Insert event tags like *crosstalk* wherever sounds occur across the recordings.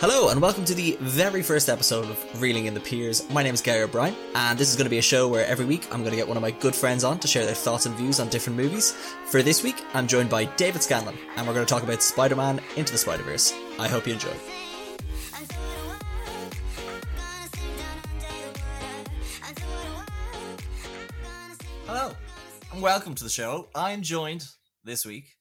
Hello, and welcome to the very first episode of Reeling in the Piers. My name is Gary O'Brien, and this is going to be a show where every week I'm going to get one of my good friends on to share their thoughts and views on different movies. For this week, I'm joined by David Scanlon, and we're going to talk about Spider Man Into the Spider Verse. I hope you enjoy. Hello, and welcome to the show. I'm joined this week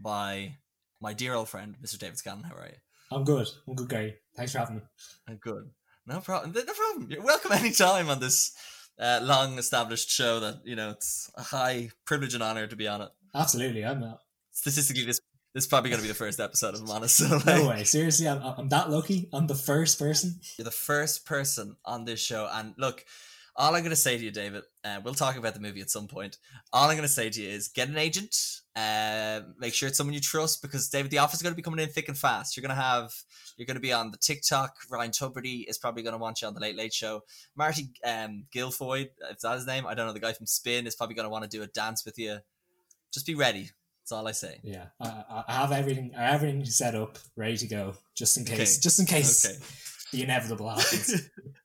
by my dear old friend, Mr. David Scanlon. How are you? I'm good. I'm good, Gary. Thanks for having me. I'm good. No problem. No problem. You're welcome anytime on this uh, long established show that, you know, it's a high privilege and honor to be on it. Absolutely. I'm not. Statistically, this this is probably going to be the first episode, of I'm honest. So, like, No way. Seriously, I'm, I'm that lucky. I'm the first person. You're the first person on this show. And look, all I'm going to say to you, David, uh, we'll talk about the movie at some point. All I'm going to say to you is get an agent. Uh, make sure it's someone you trust because David, the offer is going to be coming in thick and fast. You're going to have, you're going to be on the TikTok. Ryan Tubridy is probably going to want you on the Late Late Show. Marty um, Guilfoyle, if that's his name, I don't know. The guy from Spin is probably going to want to do a dance with you. Just be ready. That's all I say. Yeah, I, I- I have everything. I have everything set up, ready to go, just in case. Okay. Just in case Okay. the inevitable happens. *laughs*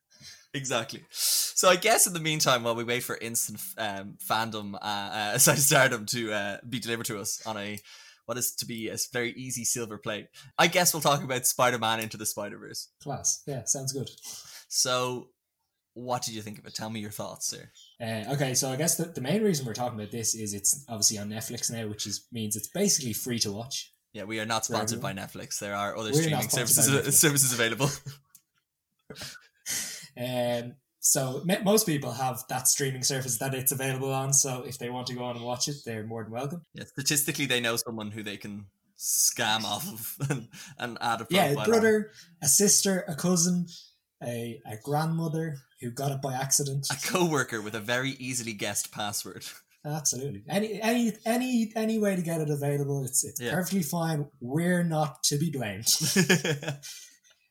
exactly. So I guess in the meantime, while we wait for instant um, fandom, uh, uh, *laughs* sorry, stardom to uh, be delivered to us on a what is to be a very easy silver plate, I guess we'll talk about Spider-Man into the Spider-Verse. Class. Yeah, sounds good. So, what did you think of it? Tell me your thoughts, sir. Uh, okay, so I guess the, the main reason we're talking about this is it's obviously on Netflix now, which is means it's basically free to watch. Yeah, we are not sponsored by. Netflix. There are other We're streaming services *laughs* services available. *laughs* Um, so most people have that streaming service that it's available on. So if they want to go on and watch it, they're more than welcome. yeah, statistically, they know someone who they can scam off of *laughs* and, and add a Yeah, a on. brother, a sister, a cousin, a, a grandmother who got it by accident. a co-worker with a very easily guessed password. *laughs* Absolutely. Any any any any way to get it available, it's it's Yeah. perfectly fine. We're not to be blamed. *laughs*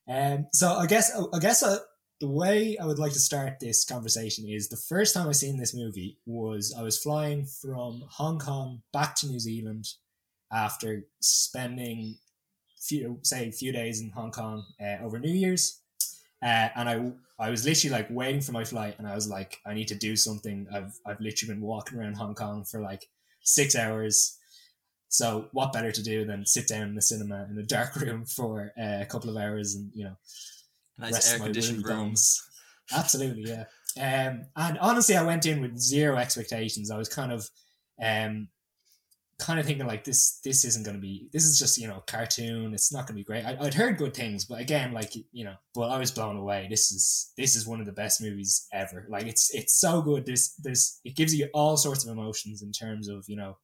Um, so I guess I guess uh, the way I would like to start this conversation is the first time I seen this movie was I was flying from Hong Kong back to New Zealand after spending few say a few days in Hong Kong uh, over New Year's, uh, and I I was literally like waiting for my flight, and I was like I need to do something. I've I've literally been walking around Hong Kong for like six hours. So what better to do than sit down in the cinema in a dark *laughs* room for uh, a couple of hours and you know nice air conditioned weary room. Absolutely, yeah. Um, and honestly, I went in with zero expectations. I was kind of, um, kind of thinking like this. This isn't going to be. This is just you know cartoon. It's not going to be great. I, I'd heard good things, but again, like you know, but I was blown away. This is this is one of the best movies ever. Like it's it's so good. There's there's it gives you all sorts of emotions in terms of you know,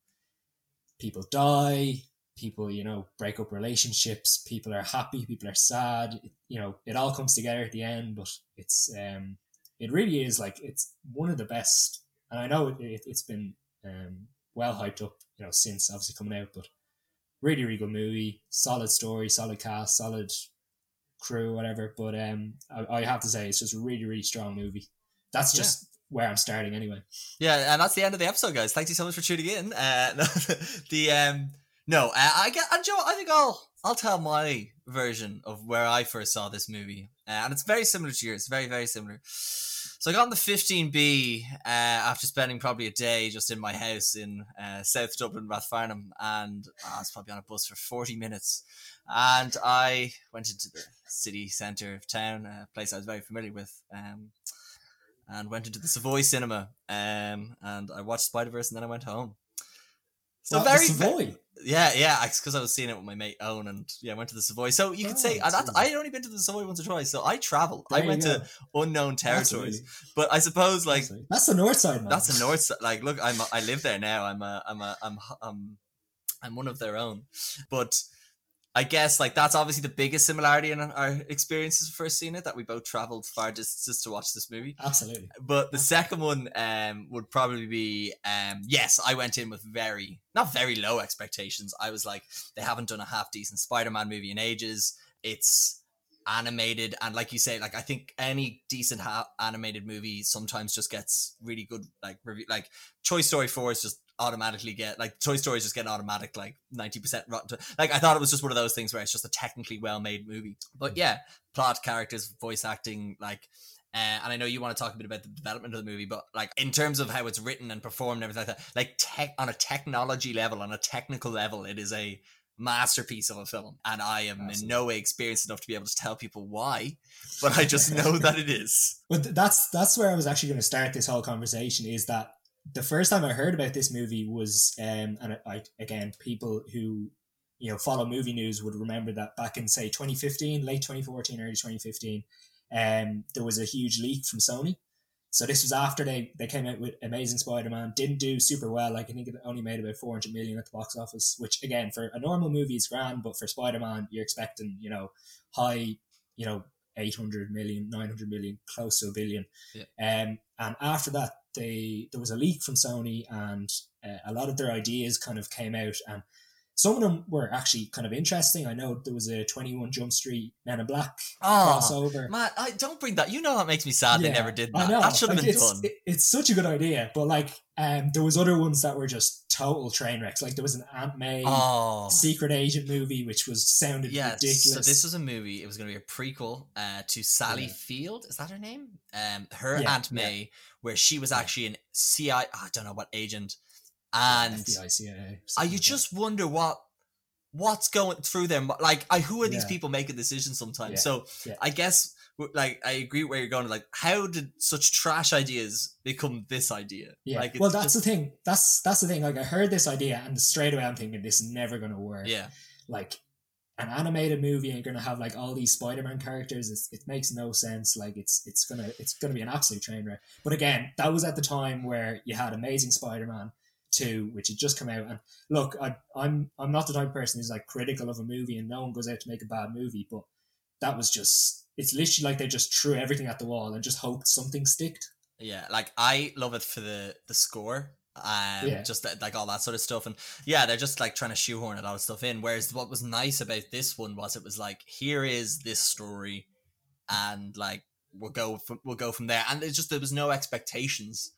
people die, people you know break up relationships people are happy people are sad it, you know it all comes together at the end but it's um it really is like it's one of the best and i know it, it, it's been um well hyped up you know since obviously coming out but really really good movie solid story solid cast solid crew whatever but um i, I have to say it's just a really really strong movie that's Yeah. just where i'm starting anyway Yeah, and that's the end of the episode, guys. Thank you so much for tuning in. Uh, *laughs* the um, no, I get, and Joe, I think I'll I'll tell my version of where I first saw this movie, uh, and it's very similar to yours. Very very similar. So I got on the 15B uh, after spending probably a day just in my house in uh, South Dublin, Rathfarnham, and I was probably on a bus for 40 minutes. And I went into the city centre of town, a place I was very familiar with. Um, and went into the Savoy cinema um, and I watched Spider Verse and then I went home. So the very, Savoy? Yeah, yeah, because I was seeing it with my mate Owen and yeah, I went to the Savoy. So you could oh, say Oh, that's. I had only been to the Savoy once or twice, so I travel. There I went go. to unknown territories, Absolutely. but I suppose like that's the north side man that's the north *laughs* side. Like, look, I'm I live there now. I'm a I'm a I'm I'm um, I'm one of their own, but I guess like that's obviously the biggest similarity in our experiences of first seeing it that we both traveled far distances to watch this movie. absolutely But the second one um would probably be um yes, I went in with very not very low expectations. I was like, they haven't done a half decent Spider-Man movie in ages. It's animated and like you say like i think any decent ha- animated movie sometimes just gets really good like review like toy story 4 is just automatically get like toy stories just getting automatic like 90% rotten to, like i thought it was just one of those things where it's just a technically well made movie. But yeah plot characters voice acting like uh, and I know you want to talk a bit about the development of the movie, but like in terms of how it's written and performed and everything like that, like tech on a technology level, on a technical level, it is a masterpiece of a film. And I am Absolutely. in no way experienced enough to be able to tell people why, but I just know that it is. *laughs* But that's that's where I was actually going to start this whole conversation. Is that the first time I heard about this movie was, um, and I, again, people who you know follow movie news would remember that back in say 2015, late 2014, early 2015 um, there was a huge leak from Sony. So this was after they, they came out with Amazing Spider-Man. Didn't do super well. Like I think it only made about 400 million at the box office, which again, for a normal movie is grand, but for Spider-Man, you're expecting, you know, high, you know, 800 million, 900 million, close to a billion. Yeah. Um, and after that, they there was a leak from Sony and uh, a lot of their ideas kind of came out and some of them were actually kind of interesting. I know there was a 21 Jump Street Men in Black oh, crossover. Man, I don't bring that. You know that makes me sad yeah, they never did that. That should have like, been it's, done. It, it's such a good idea, but like um, there was other ones that were just total train wrecks. Like there was an Aunt May oh. secret agent movie, which was sounded ridiculous. So this was a movie. It was going to be a prequel uh, to Sally yeah. Field. Is that her name? Um, her Aunt May, where she was actually an CI. I don't know what agent and FBI, CIA, I you just wonder what what's going through them. Like, I who are these yeah. people making decisions sometimes? Yeah. So yeah. I guess like I agree where you're going. Like, how did such trash ideas become this idea? Yeah. Like, well, that's just... the thing. That's that's the thing. Like, I heard this idea, and straight away I'm thinking this is never going to work. Yeah. Like, an animated movie and you're gonna have like all these Spider-Man characters. It's, it makes no sense. Like it's it's gonna it's gonna be an absolute train wreck. But again, that was at the time where you had Amazing Spider-Man, two, which had just come out. And look, I, I'm I'm not the type of person who's like critical of a movie, and no one goes out to make a bad movie. But that was just it's literally like they just threw everything at the wall and just hoped something sticked. Yeah, like I love it for the the score. Um, yeah. just like all that sort of stuff, and yeah, they're just like trying to shoehorn a lot of stuff in. Whereas what was nice about this one was it was like, here is this story, and like we'll go from, we'll go from there. And it's just there was no expectations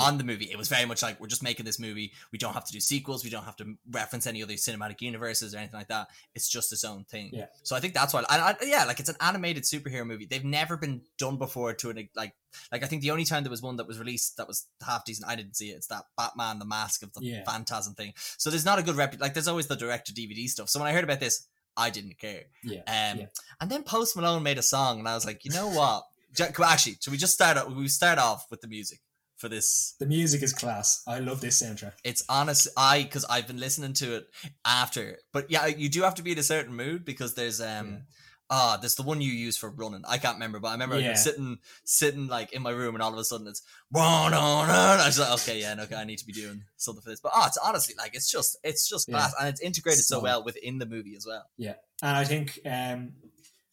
on the movie. It was very much like we're just making this movie. We don't have to do sequels. We don't have to reference any other cinematic universes or anything like that. It's just its own thing. Yeah. So I think that's why. I, yeah, like it's an animated superhero movie. They've never been done before to an like like I think the only time there was one that was released that was half decent. I didn't see it. It's that Batman the Mask of the yeah. Phantasm thing. So there's not a good rep. Like there's always the director DVD stuff. So when I heard about this, I didn't care. Yeah. Um. Yeah. And then Post Malone made a song, and I was like, you know what? Actually, should we just start? We start off with the music for this. The music is class. I love this soundtrack. It's honest. I because I've been listening to it after, but yeah, you do have to be in a certain mood because there's um. Yeah. Ah, there's the one you use for running. I can't remember, but I remember yeah. sitting, sitting like in my room, and all of a sudden it's run on. I was like, okay, yeah, okay, I need to be doing something for this. But oh, it's honestly like it's just, it's just class, yeah. and it's integrated so, so, well within the movie as well. Yeah, and I think um,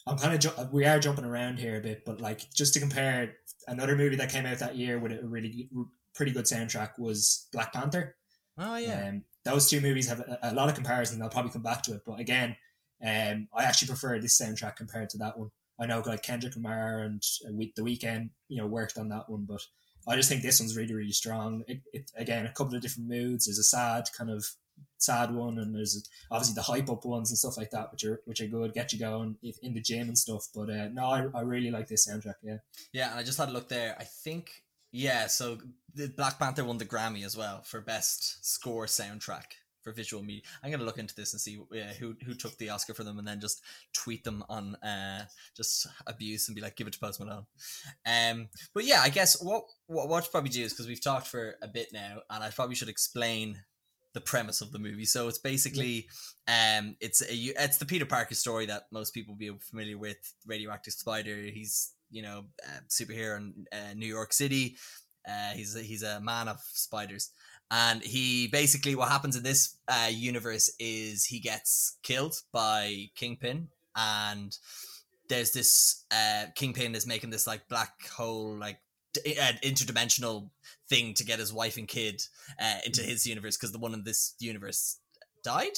I'm kind of ju- we are jumping around here a bit, but like just to compare another movie that came out that year with a really pretty good soundtrack was Black Panther. Oh yeah. Um, those two movies have a, a, lot of comparison. I'll probably come back to it, but again, um, I actually prefer this soundtrack compared to that one. I know like Kendrick Lamar and uh, The Weeknd, you know, worked on that one, but I just think this one's really really strong. It, it, again, a couple of different moods. There's a sad kind of sad one, and there's obviously the hype up ones and stuff like that, which are which are good, get you going in the gym and stuff. But uh, no, I, I really like this soundtrack. Yeah, yeah, and I just had a look there. I think yeah, so the Black Panther won the Grammy as well for best score soundtrack for visual media. I'm gonna look into this and see who who took the Oscar for them, and then just tweet them on uh just abuse and be like, give it to Post Malone. Um, but yeah, I guess what what what probably do is because we've talked for a bit now, and I probably should explain the premise of the movie. So it's basically um it's a it's the Peter Parker story that most people will be familiar with. Radioactive Spider. He's you know superhero in uh, New York City. Uh, he's a, he's a man of spiders, and he basically what happens in this uh, universe is he gets killed by Kingpin, and there's this uh, Kingpin is making this like black hole like an interdimensional thing to get his wife and kid uh, into his universe because the one in this universe died.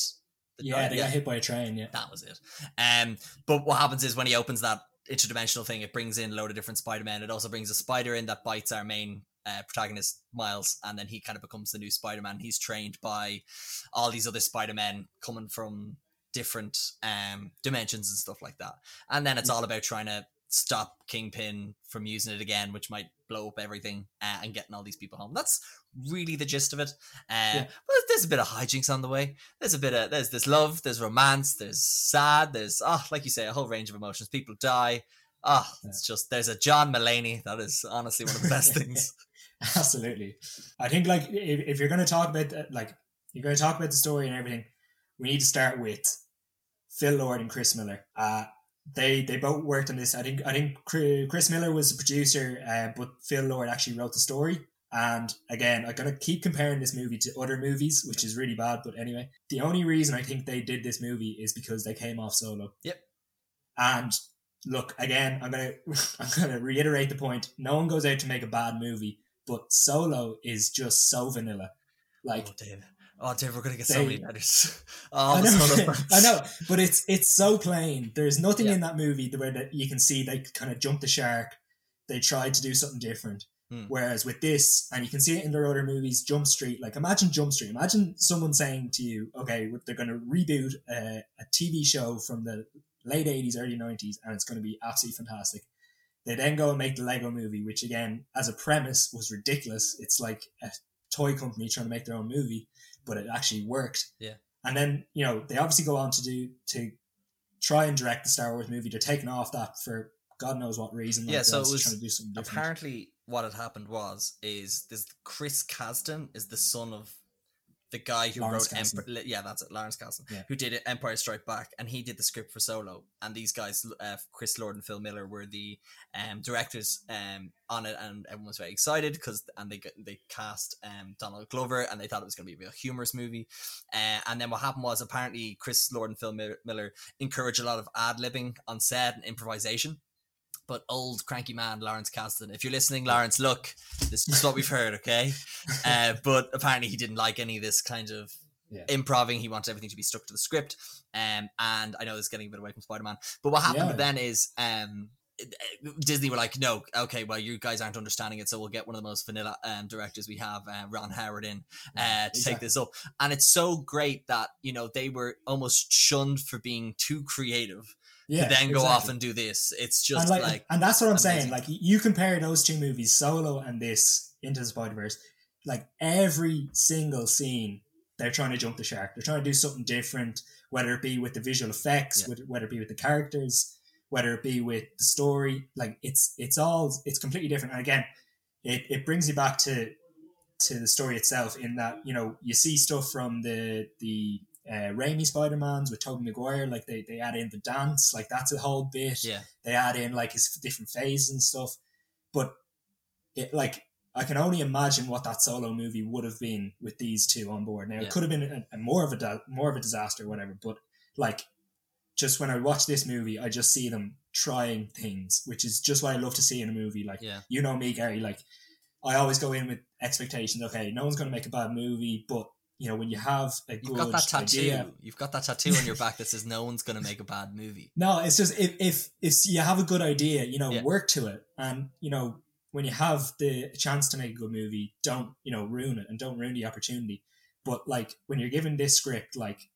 yeah, they got hit by a train. Yeah, that was it. Um, but what happens is when he opens that interdimensional thing, it brings in a load of different Spider Men. It also brings a spider in that bites our main uh, protagonist Miles, and then he kind of becomes the new Spider Man. He's trained by all these other Spider Men coming from different um dimensions and stuff like that. And then it's all about trying to stop Kingpin from using it again, which might blow up everything uh, and getting all these people home. That's really the gist of it. Uh, Yeah. But there's a bit of hijinks on the way. There's a bit of there's this love, there's romance, there's sad, there's oh, like you say, a whole range of emotions. People die. Oh, it's just there's a John Mulaney. That is honestly one of the best things. *laughs* Absolutely. I think like if, if you're going to talk about the- like you're going to talk about the story and everything, we need to start with Phil Lord and Chris Miller. Uh, they they both worked on this. I think I think Chris Miller was the producer, uh, but Phil Lord actually wrote the story. And again, I'm gonna keep comparing this movie to other movies, which is really bad. But anyway, the only reason I think they did this movie is because they came off Solo. Yep. And look, again, I'm gonna *laughs* I'm gonna reiterate the point. No one goes out to make a bad movie, but Solo is just so vanilla. Like oh. Oh, Dave, we're gonna get so They- many letters. *laughs* Oh, I know, *laughs* I know, but it's it's so plain. There's nothing Yeah. in that movie where that you can see they kind of jumped the shark. They tried to do something different. Hmm. Whereas with this, and you can see it in their other movies, Jump Street. Like imagine Jump Street. Imagine someone saying to you, "Okay, they're going to reboot a, a TV show from the late '80s, early '90s, and it's going to be absolutely fantastic." They then go and make the Lego movie, which again, as a premise, was ridiculous. It's like a toy company trying to make their own movie, but it actually worked. Yeah. And then you know they obviously go on to do to try and direct the Star Wars movie. They're taking off that for God knows what reason. like Yeah, so it was trying to do something different. apparently what had happened was is this Chris Kasdan is the son of the guy who Lawrence wrote. Empire. Yeah, that's it, Lawrence Kasdan, Yeah. who did Empire Strike Back, and he did the script for Solo. And these guys, uh, Chris Lord and Phil Miller, were the um, directors um, on it, and everyone was very excited because and they got- they cast um, Donald Glover, and they thought it was going to be a real humorous movie. Uh, and then what happened was apparently Chris Lord and Phil Miller, Miller encouraged a lot of ad libbing on set and improvisation. But old cranky man Lawrence Kasdan, if you're listening, Lawrence, look, this is what we've heard, okay? *laughs* Uh, but apparently he didn't like any of this kind of Yeah. improving. He wanted everything to be stuck to the script. Um, and I know this is getting a bit away from Spider Man, but what happened Yeah. then is um, Disney were like, no, okay, well, you guys aren't understanding it, so we'll get one of the most vanilla um, directors we have, uh, Ron Howard, in uh, to take this up. And it's so great that you know they were almost shunned for being too creative yeah, to then go off exactly. and do this. It's just and like, like, and that's what I'm amazing. saying. Like you compare those two movies, Solo and this, Into the Spider Verse. Like every single scene, they're trying to jump the shark. They're trying to do something different, whether it be with the visual effects, Yeah. whether, whether it be with the characters, whether it be with the story. Like it's it's all it's completely different. And again, it, it brings you back to to the story itself in that you know you see stuff from the the uh, Raimi Spider Mans with Tobey Maguire, like they, they add in the dance, like that's a whole bit yeah, they add in like his different phases and stuff. But it like I can only imagine what that solo movie would have been with these two on board. Now Yeah. it could have been a, a more of a da- more of a disaster, or whatever. But like, just when I watch this movie, I just see them trying things, which is just what I love to see in a movie. Like yeah. you know me, Gary. Like I always go in with expectations. Okay, no one's going to make a bad movie, but you know when you have a You've good got that tattoo. idea, You've got that tattoo on your back that says no one's going to make a bad movie. *laughs* No, it's just if if if you have a good idea, you know, Yeah. work to it, and you know when you have the chance to make a good movie, don't you know ruin it and don't ruin the opportunity. But like when you're given this script, like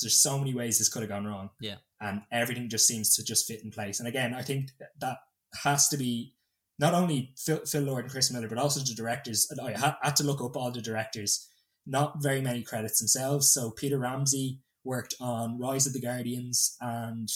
there's so many ways this could have gone wrong. Yeah. and everything just seems to just fit in place. And again, I think that- has to be not only Phil, Phil Lord and Chris Miller, but also the directors. And I had to look up all the directors. Not very many credits themselves. So Peter Ramsey worked on Rise of the Guardians and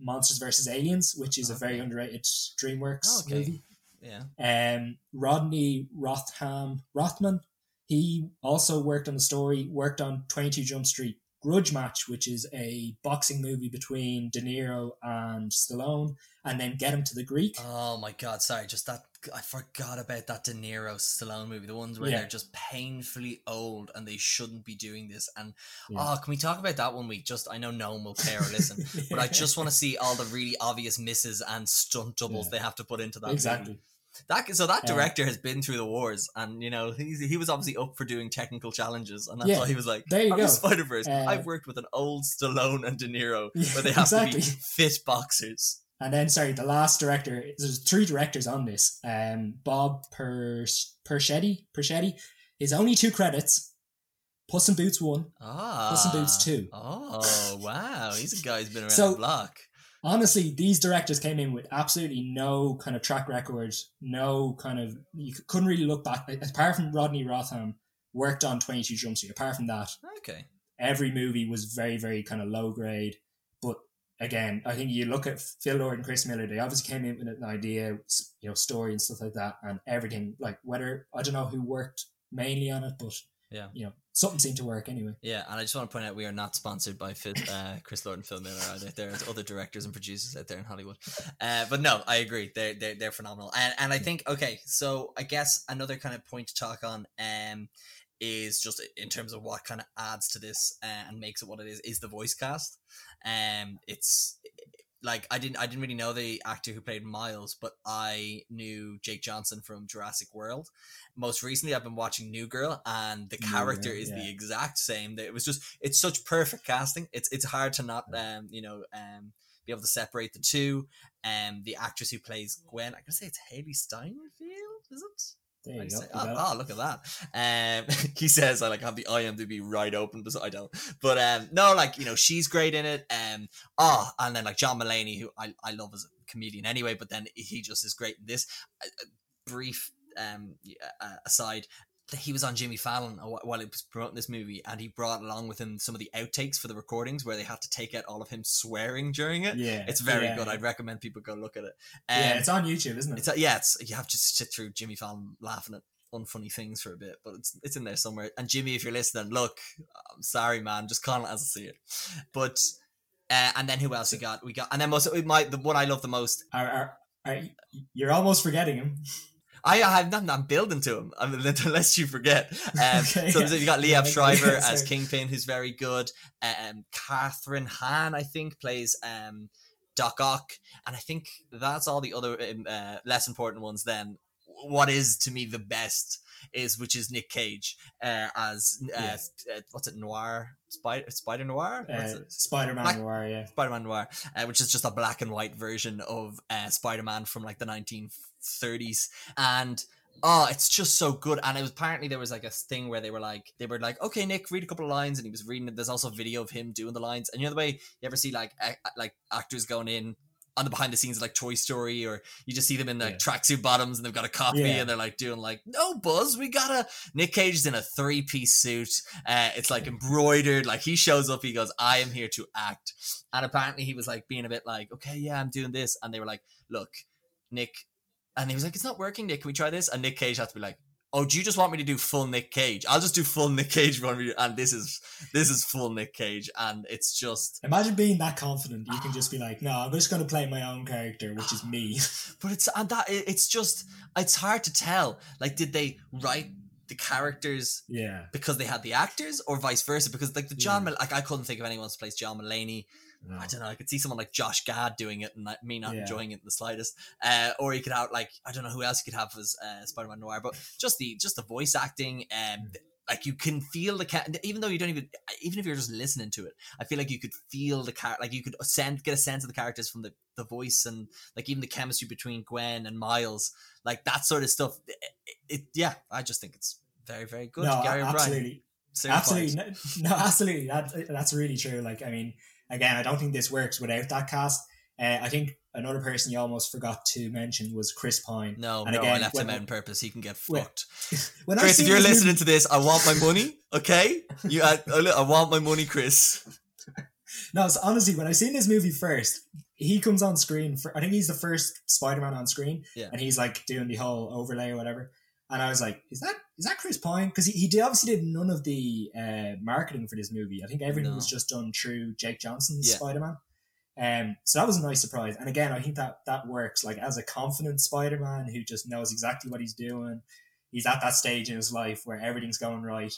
Monsters vs. Aliens, which is a very underrated DreamWorks Okay. movie. Yeah. Um, Rodney Rothham Rothman, he also worked on the story, worked on 22 Jump Street Grudge Match, which is a boxing movie between De Niro and Stallone, and then Get Him to the Greek. Oh my god, sorry, just that I forgot about that De Niro Stallone movie, the ones where Yeah. they're just painfully old and they shouldn't be doing this. And Yeah. oh, can we talk about that one week? Just I know no one will care or *laughs* listen, but I just want to see all the really obvious misses and stunt doubles Yeah. they have to put into that. exactly. movie. That so that director has been through the wars, and you know he's, he was obviously up for doing technical challenges, and that's Yeah, why he was like, there you "I'm go. Spider Verse. Uh, I've worked with an old Stallone and De Niro, *laughs* Yeah, where they have to be fit boxers." And then, sorry, the last director. There's three directors on this. Um, Bob per Persichetti. Persichetti. His only two credits: Puss in Boots one, Ah, Puss in Boots two. Oh wow, he's a guy who's been *laughs* around So- the block. Honestly, these directors came in with absolutely no kind of track record, no kind of you couldn't really look back. Apart from Rodney Rotham, worked on Twenty Two Jump Street. Apart from that, Okay, every movie was very, very kind of low grade. But again, I think you look at Phil Lord and Chris Miller; they obviously came in with an idea, you know, story and stuff like that, and everything. Like whether I don't know who worked mainly on it, but Yeah. you know, something seemed to work anyway. yeah, and I just want to point out we are not sponsored by Phil, uh, Chris Lord and Phil Miller either. There's other directors and producers out there in Hollywood, uh, but no, I agree. They're they're, they're phenomenal, and and I think okay, so I guess another kind of point to talk on, um, is just in terms of what kind of adds to this uh, and makes it what it is is the voice cast. Um, it's like I didn't I didn't really know the actor who played Miles, but I knew Jake Johnson from Jurassic World. Most recently, I've been watching New Girl, and the character Girl, is the exact same. It was just it's such perfect casting. It's it's hard to not um you know um be able to separate the two. Um, the actress who plays Gwen, I can say it's Hailee Steinfeld, is it? There you go. say- oh, oh, look at that. Um, *laughs* he says I like have the IMDb right open, but I don't. But um, no, like you know, she's great in it. Um, oh, and then like John Mulaney, who I, I love as a comedian anyway, but then he just is great in this. A, a brief um uh, aside. He was on Jimmy Fallon while he was promoting this movie, and he brought along with him some of the outtakes for the recordings where they had to take out all of him swearing during it. Yeah, It's very yeah, good. Yeah. I'd recommend people go look at it. yeah, Um, it's on YouTube, isn't it? it's yeah, it's you have to sit through Jimmy Fallon laughing at unfunny things for a bit, but it's it's in there somewhere. And Jimmy, if you're listening, look, I'm sorry, man, just call it as I see it. But uh, and then who else we got? We got and then most my the one I love the most. Are, are, are, you're almost forgetting him. I have nothing. I'm building to him. Unless *laughs* you forget. *laughs* Um, Okay. So you got Liev Yeah, Schreiber yeah, as. Kingpin, who's very good. Um, Kathryn Hahn, I think, plays um Doc Ock, and I think that's all the other um, uh, less important ones. Then, what is to me the best is which is Nick Cage uh, as uh, Yeah. uh, what's it Noir Spider Spider Noir. Uh. Spider Man Noir, yeah. Spider-Man Noir, uh, which is just a black and white version of uh, Spider-Man from like the 1930s, and oh, it's just so good. And it was apparently there was like a thing where they were like, they were like, okay, Nick, read a couple of lines, and he was reading it. There's also a video of him doing the lines, and you know the way you ever see like a- like actors going in. On the behind the scenes like Toy Story, or you just see them in like Yeah. tracksuit bottoms and they've got a copy Yeah. and they're like doing like, no, Buzz, we got a Nick Cage is in a three piece suit. Uh, it's like embroidered. Like he shows up, he goes, I am here to act. And apparently he was like being a bit like, okay, yeah, I'm doing this. And they were like, look, Nick. And he was like, it's not working, Nick. Can we try this? And Nick Cage had to be like, oh, do you just want me to do full Nick Cage? I'll just do full Nick Cage you. And this is this is full Nick Cage. And it's just, Imagine being that confident. You can just be like, no, I'm just going to play my own character, which is me. *laughs* but it's and that it's just, it's hard to tell. Like, did they write the characters yeah. because they had the actors or vice versa? Because like the John, Yeah. Like I couldn't think of anyone to place John Mulaney. No. I don't know. I could see someone like Josh Gad doing it, and like, me not Yeah. enjoying it in the slightest. Uh, or you could have like I don't know who else you could have as uh, Spider-Man Noir, but just the just the voice acting, um, like you can feel the cat. Even though you don't even, even if you're just listening to it, I feel like you could feel the car, like you could send get a sense of the characters from the the voice and like even the chemistry between Gwen and Miles, like that sort of stuff. It, it- yeah, I just think it's very very good. no, Gary absolutely. Absolutely. No, *laughs* no, absolutely. That, that's really true. Like, I mean, again, I don't think this works without that cast. Uh, I think another person you almost forgot to mention was Chris Pine. No, And no, I again, left when- him out on purpose. He can get *laughs* when- fucked. When Chris, if you're listening movie- to this, I want my money. Okay, you, I, I want my money, Chris. *laughs* No, so honestly, when I seen this movie first, he comes on screen for I think he's the first Spider-Man on screen, Yeah. and he's like doing the whole overlay or whatever. And I was like, "Is that is that Chris Pine?" Because he, he did, obviously did none of the uh, marketing for this movie. I think everything No. was just done through Jake Johnson's Yeah. Spider-Man. Um, so that was a nice surprise. And again, I think that that works. Like as a confident Spider-Man who just knows exactly what he's doing. He's at that stage in his life where everything's going right.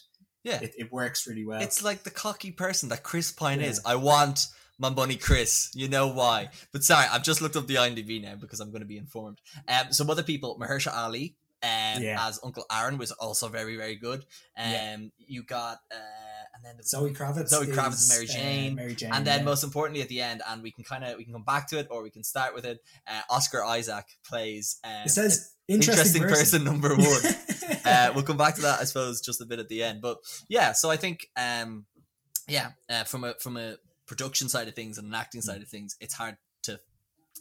Yeah. It, it works really well. It's like the cocky person that Chris Pine Yeah. is. I want my bunny Chris. You know why. But sorry, I've just looked up the IMDb now because I'm going to be informed. Um, some other people, Mahershala Ali, um, Yeah. as Uncle Aaron was also very, very good. Um, Yeah. you got, uh, and then the Zoe Kravitz. Zoe Kravitz Mary uh, Jane, Mary Jane. and then yeah. most importantly at the end, and we can kind of we can come back to it or we can start with it. Uh, Oscar Isaac plays um, it says interesting, interesting, person number one. *laughs* uh, we'll come back to that, I suppose, just a bit at the end. But yeah, so I think, um, yeah, uh, from a from a production side of things and an acting side of things, it's hard to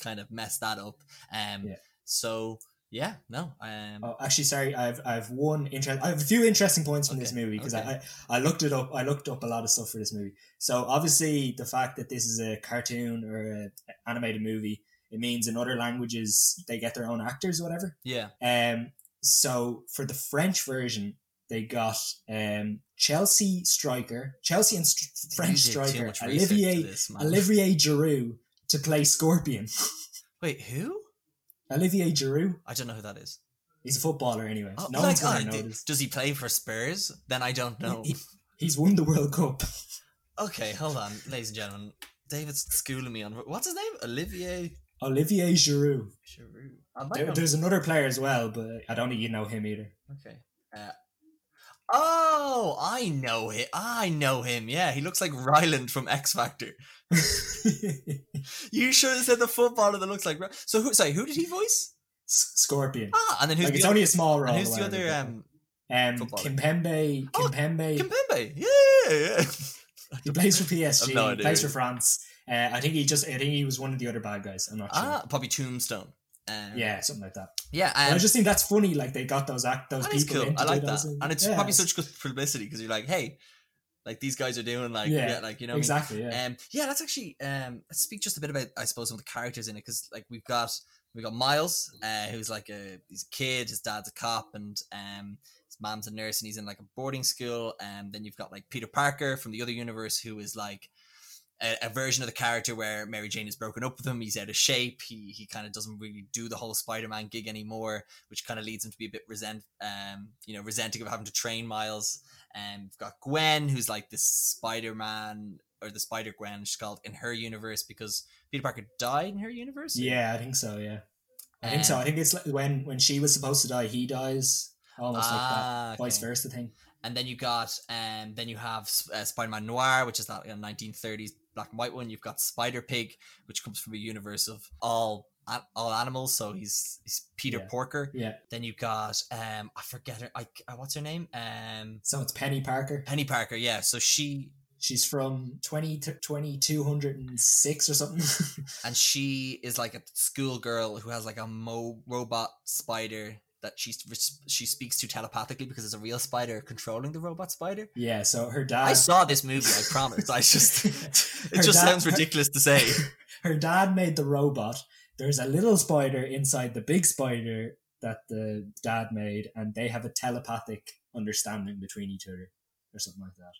kind of mess that up. Um, Yeah. so yeah, no, um, Oh, actually, sorry. I've I've one interest. I have a few interesting points from this movie because okay. I, I looked it up. I looked up a lot of stuff for this movie. So obviously, the fact that this is a cartoon or an animated movie, it means in other languages they get their own actors or whatever. yeah, Um. So for the French version, they got um Chelsea striker, Chelsea and st- French You did too striker much research to Olivier this. Olivier Giroud to play Scorpion. *laughs* Wait, who? Olivier Giroud. I don't know who that is. He's a footballer anyway. Oh, no like, one's gonna notice. does he play for Spurs? Then I don't know. He- he's won the World Cup. *laughs* Okay, hold on, ladies and gentlemen. David's schooling me on what's his name? Olivier Olivier Giroud. Giroud. There, there's another player as well, but I don't think you know him either. Okay. Uh, oh, I know him. I know him. Yeah, he looks like Rylan from X Factor. You should have said the footballer that looks like. So who? Sorry, who did he voice? Scorpion. Ah, and then who's like the it's other, only a small role. who's the other? Um, um, footballer? Kimpembe. Oh, Kimpembe. Kimpembe. Yeah, yeah. *laughs* he plays for PSG. No he plays for France. Uh, I think he just. I think he was one of the other bad guys. I'm not sure. ah, probably Tombstone. Um, yeah, something like that. yeah. Um, I just think that's funny. Like they got those act those people. cool. in I like that, those and it's yeah, probably such good publicity because you're like, hey, like these guys are doing like, yeah, Yeah, like you know, what I mean? exactly. Yeah. Um, yeah, let's actually um let's speak just a bit about I suppose some of the characters in it because like we've got we've got Miles, uh, who's like a he's a kid, his dad's a cop, and um his mom's a nurse, and he's in like a boarding school. And then you've got like Peter Parker from the other universe, who is like a, a version of the character where Mary Jane is broken up with him. He's out of shape. He he kind of doesn't really do the whole Spider Man gig anymore, which kind of leads him to be a bit resent um you know resenting of having to train Miles. And we've got Gwen, who's like this Spider Man or the Spider Gwen, she's called in her universe because Peter Parker died in her universe. yeah, I think so. Yeah, I think so. Um, I think it's like when when she was supposed to die, he dies. Almost like that. ah, Vice okay. versa thing. And then you got, um, then you have uh, Spider Man Noir, which is that you know, 1930s black and white one. You've got Spider Pig, which comes from a universe of all all animals. So he's he's Peter Yeah. Porker. Yeah. Then you got, um, I forget her. I, uh, what's her name? Um, So it's Penny Parker. Penny Parker. Yeah. So she She's from 20 to 2206 or something. *laughs* and she is like a schoolgirl who has like a mo- robot spider that she she speaks to telepathically because it's a real spider controlling the robot spider. yeah, so her dad I saw this movie. I promise. I just *laughs* it Her just dad- sounds ridiculous to say. *laughs* her dad made the robot. There's a little spider inside the big spider that the dad made, and they have a telepathic understanding between each other, or something like that.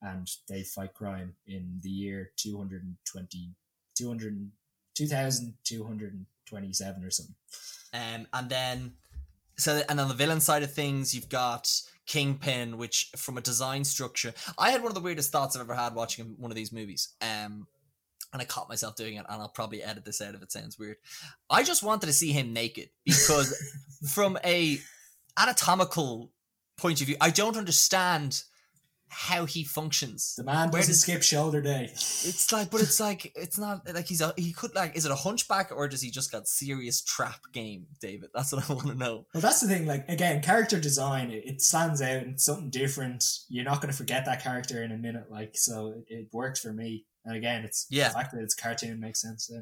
And they fight crime in the year 220, 200, 2227 or something. Um, and then so and on the villain side of things, you've got Kingpin, which from a design structure, I had one of the weirdest thoughts I've ever had watching one of these movies. Um, and I caught myself doing it, and I'll probably edit this out if it sounds weird. I just wanted to see him naked because, *laughs* from a anatomical point of view, I don't understand how he functions. The man doesn't does- skip shoulder day. It's like, but it's like, it's not like he's a, he could like, is it a hunchback or does he just got serious trap game, David? That's what I want to know. Well, that's the thing. Like again, character design it, it stands out and something different. You're not going to forget that character in a minute. Like so, it, it worked for me. And again, it's Yeah. the fact that it's cartoon makes sense. Yeah.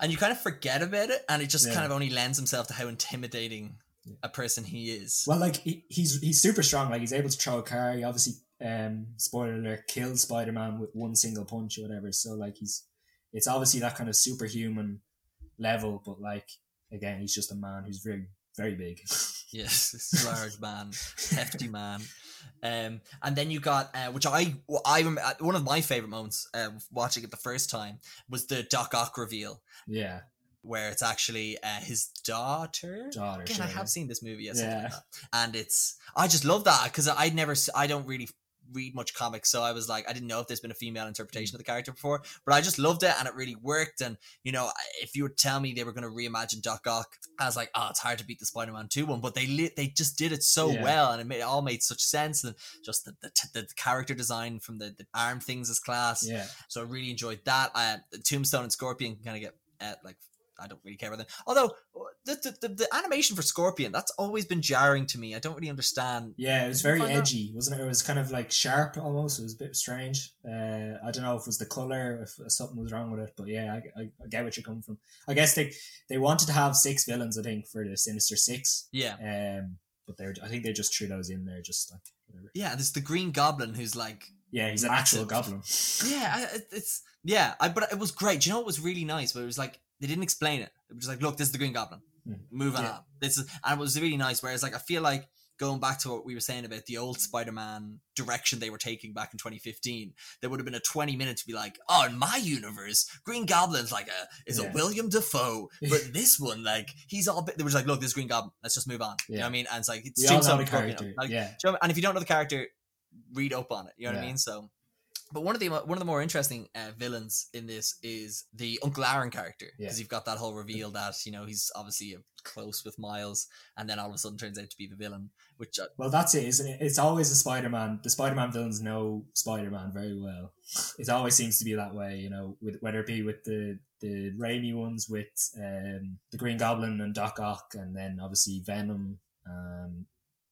And you kind of forget about it, and it just Yeah. kind of only lends himself to how intimidating a person he is. Well, like he, he's he's super strong. Like he's able to throw a car. He obviously, um, spoiler alert, kills Spider Man with one single punch or whatever. So like he's, it's obviously that kind of superhuman level. But like again, he's just a man who's very very big. *laughs* yes, large man, hefty man. Um, and then you got, uh, which I, I remember, uh, one of my favorite moments uh, watching it the first time was the Doc Ock reveal, yeah, where it's actually uh, his daughter. daughter. Again, sure, I have seen this movie, yes, something like Yeah. and it's I just love that because I never, I don't really read much comics, so I was like, I didn't know if there's been a female interpretation of the character before, but I just loved it and it really worked. And you know, if you would tell me they were going to reimagine Doc Ock, I was like, oh, it's hard to beat the Spider-Man Two one, but they li- they just did it so Yeah. well, and it, made, it all made such sense. And just the the, t- the character design from the, the arm things is class. Yeah. So I really enjoyed that. Uh, Tombstone and Scorpion kind of get uh, like I don't really care about them. Although the, the, the, animation for Scorpion that's always been jarring to me. I don't really understand. Yeah, it was very out. edgy, wasn't it? It was kind of like sharp almost. It was a bit strange. Uh, I don't know if it was the color, if something was wrong with it, but yeah, I, I, I get what you're coming from. I guess they they wanted to have six villains, I think, for the Sinister Six. Yeah, Um, but they're I think they just threw those in there, just like whatever. yeah. There's the Green Goblin who's like Yeah, he's an Massive. actual goblin. *laughs* Yeah, I- it's yeah. I but it was great. Do you know what was really nice? But it was like they didn't explain it. It was just like, look, this is the Green Goblin. Mm. Moving Yeah. on. This is and it was really nice. Whereas like I feel like going back to what we were saying about the old Spider-Man direction they were taking back in 2015, there would have been a 20 minute to be like, oh, in my universe, Green Goblin's like a is a William Dafoe, *laughs* but this one like he's all. bit- They were just like, look, this is Green Goblin. Let's just move on. You know Yeah. what I mean? And it's like it's We all know Tombstone the and Scorpion. character. Like, yeah, you know- and if you don't know the character, read up on it. You know what I mean? So, but one of the one of the more interesting uh, villains in this is the Uncle Aaron character because Yeah. you've got that whole reveal that you know he's obviously uh, close with Miles, and then all of a sudden turns out to be the villain. Which uh, well, that's it, isn't it? It's always a Spider-Man. The Spider-Man villains know Spider-Man very well. It always seems to be that way, you know. With whether it be with the the Raimi ones, with um, the Green Goblin and Doc Ock, and then obviously Venom. Um,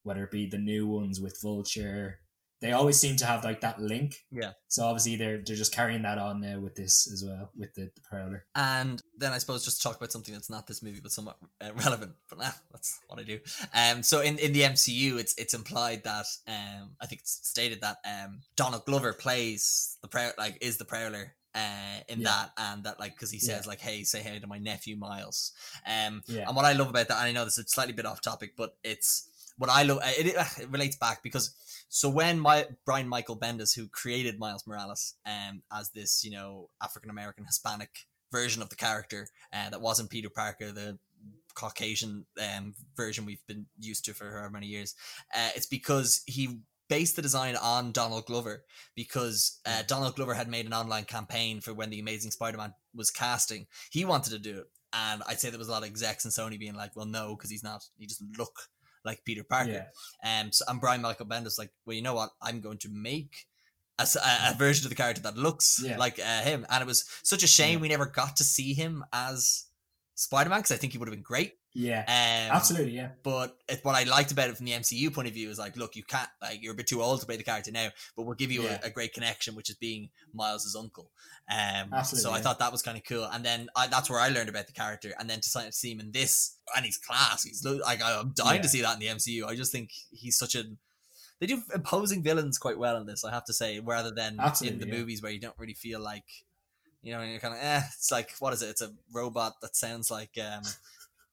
whether it be the new ones with Vulture, they always seem to have like that link. Yeah. So obviously they're they're just carrying that on now with this as well with the, the Prowler. and then I suppose just talk about something that's not this movie but somewhat uh, relevant. But nah, *laughs* that's what I do. Um, so in, in the MCU, it's it's implied that um, I think it's stated that um, Donald Glover plays the prow like is the Prowler. Uh, in Yeah. that and that like because he says Yeah. like hey say hey to my nephew Miles um Yeah. and what I love about that and I know this is slightly bit off topic but it's what I love it, it, it relates back because so when my Brian Michael Bendis who created Miles Morales um as this you know African American Hispanic version of the character uh, that wasn't Peter Parker the Caucasian um, version we've been used to for however many years. Uh, it's because he based the design on Donald Glover because uh, Donald Glover had made an online campaign for when the Amazing Spider-Man was casting. He wanted to do it, and I'd say there was a lot of execs and Sony being like, "Well, no, because he's not. He doesn't look like Peter Parker." Yeah. Um, so, and Brian Michael Bendis like, well, you know what? I'm going to make a version of the character that looks Yeah. like uh, him. And it was such a shame Yeah. we never got to see him as Spider Man because I think he would have been great. Yeah. Um, Absolutely. Yeah. But it, what I liked about it from the MCU point of view is like, look, you can't like you're a bit too old to play the character now, but we'll give you Yeah. a, a great connection, which is being Miles's uncle. Um, Absolutely, so I thought that was kind of cool, and then I, that's where I learned about the character, and then to see- him in this, and he's class. He's like I'm dying to see that in the MCU. I just think he's such a they do imposing villains quite well in this. I have to say, rather than in the yeah. movies where you don't really feel like. You know, and you're kind of, eh, it's like, what is it? It's a robot that sounds like, um,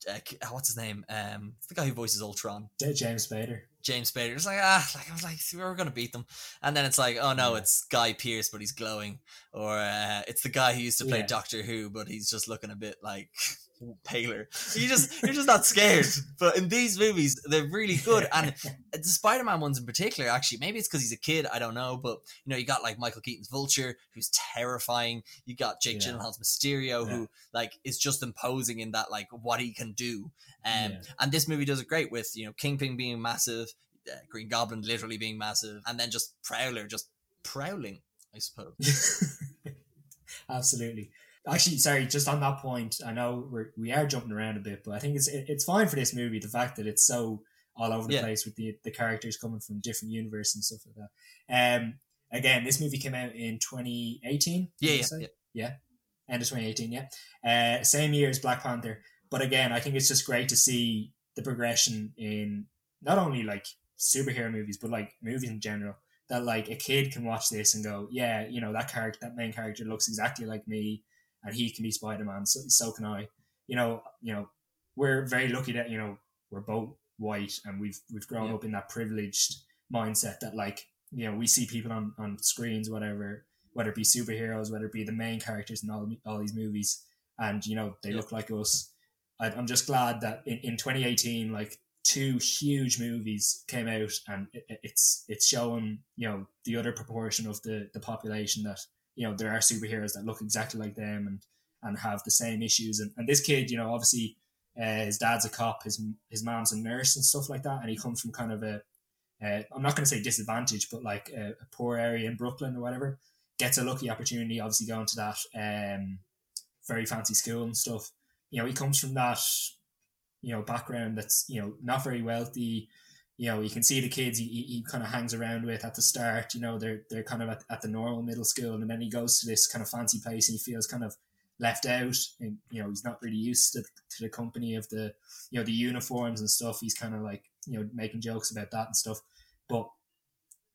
uh, what's his name? Um, the guy who voices Ultron. James Spader. James Spader. It's like ah, like I was like we were gonna beat them, and then it's like oh no, it's Guy Pearce, but he's glowing, or uh, it's the guy who used to play Yeah. Doctor Who, but he's just looking a bit like *laughs* paler. You just you're just not scared. But in these movies, they're really good, and *laughs* the Spider-Man ones in particular, actually, maybe it's because he's a kid, I don't know, but you know, you got like Michael Keaton's Vulture, who's terrifying. You got Jake Yeah. Gyllenhaal's Mysterio, Yeah. who like is just imposing in that like what he can do. Um, Yeah. and this movie does it great with you know Kingpin being massive, uh, Green Goblin literally being massive, and then just Prowler just prowling, I suppose. *laughs* Absolutely. Actually, sorry, just on that point, I know we're we are jumping around a bit, but I think it's it, it's fine for this movie. The fact that it's so all over the Yeah. place with the the characters coming from different universes and stuff like that. Um, again, this movie came out in 2018. Yeah, yeah, say? yeah. end of 2018. Yeah, uh, same year as Black Panther. But again, I think it's just great to see the progression in not only like superhero movies, but like movies in general. That like a kid can watch this and go, yeah, you know that character, that main character looks exactly like me, and he can be Spider Man. So so can I. You know, you know, we're very lucky that you know we're both white and we've we've grown Yeah. up in that privileged mindset that like you know we see people on on screens whatever whether it be superheroes whether it be the main characters in all all these movies and you know they Yeah. look like us I, I'm just glad that in, in 2018 like two huge movies came out, and it, it's it's showing you know the other proportion of the the population that you know there are superheroes that look exactly like them and and have the same issues. And, and this kid, you know, obviously uh, his dad's a cop, his his mom's a nurse and stuff like that, and he comes from kind of a uh, I'm not going to say disadvantage, but like a, a, poor area in Brooklyn or whatever. Gets a lucky opportunity, obviously going to that um, very fancy school and stuff. You know, he comes from that you know background that's you know not very wealthy you know you can see the kids he, he kind of hangs around with at the start you know they're they're kind of at, at the normal middle school and then he goes to this kind of fancy place and he feels kind of left out and you know he's not really used to, to the company of the you know the uniforms and stuff. He's kind of like you know making jokes about that and stuff. But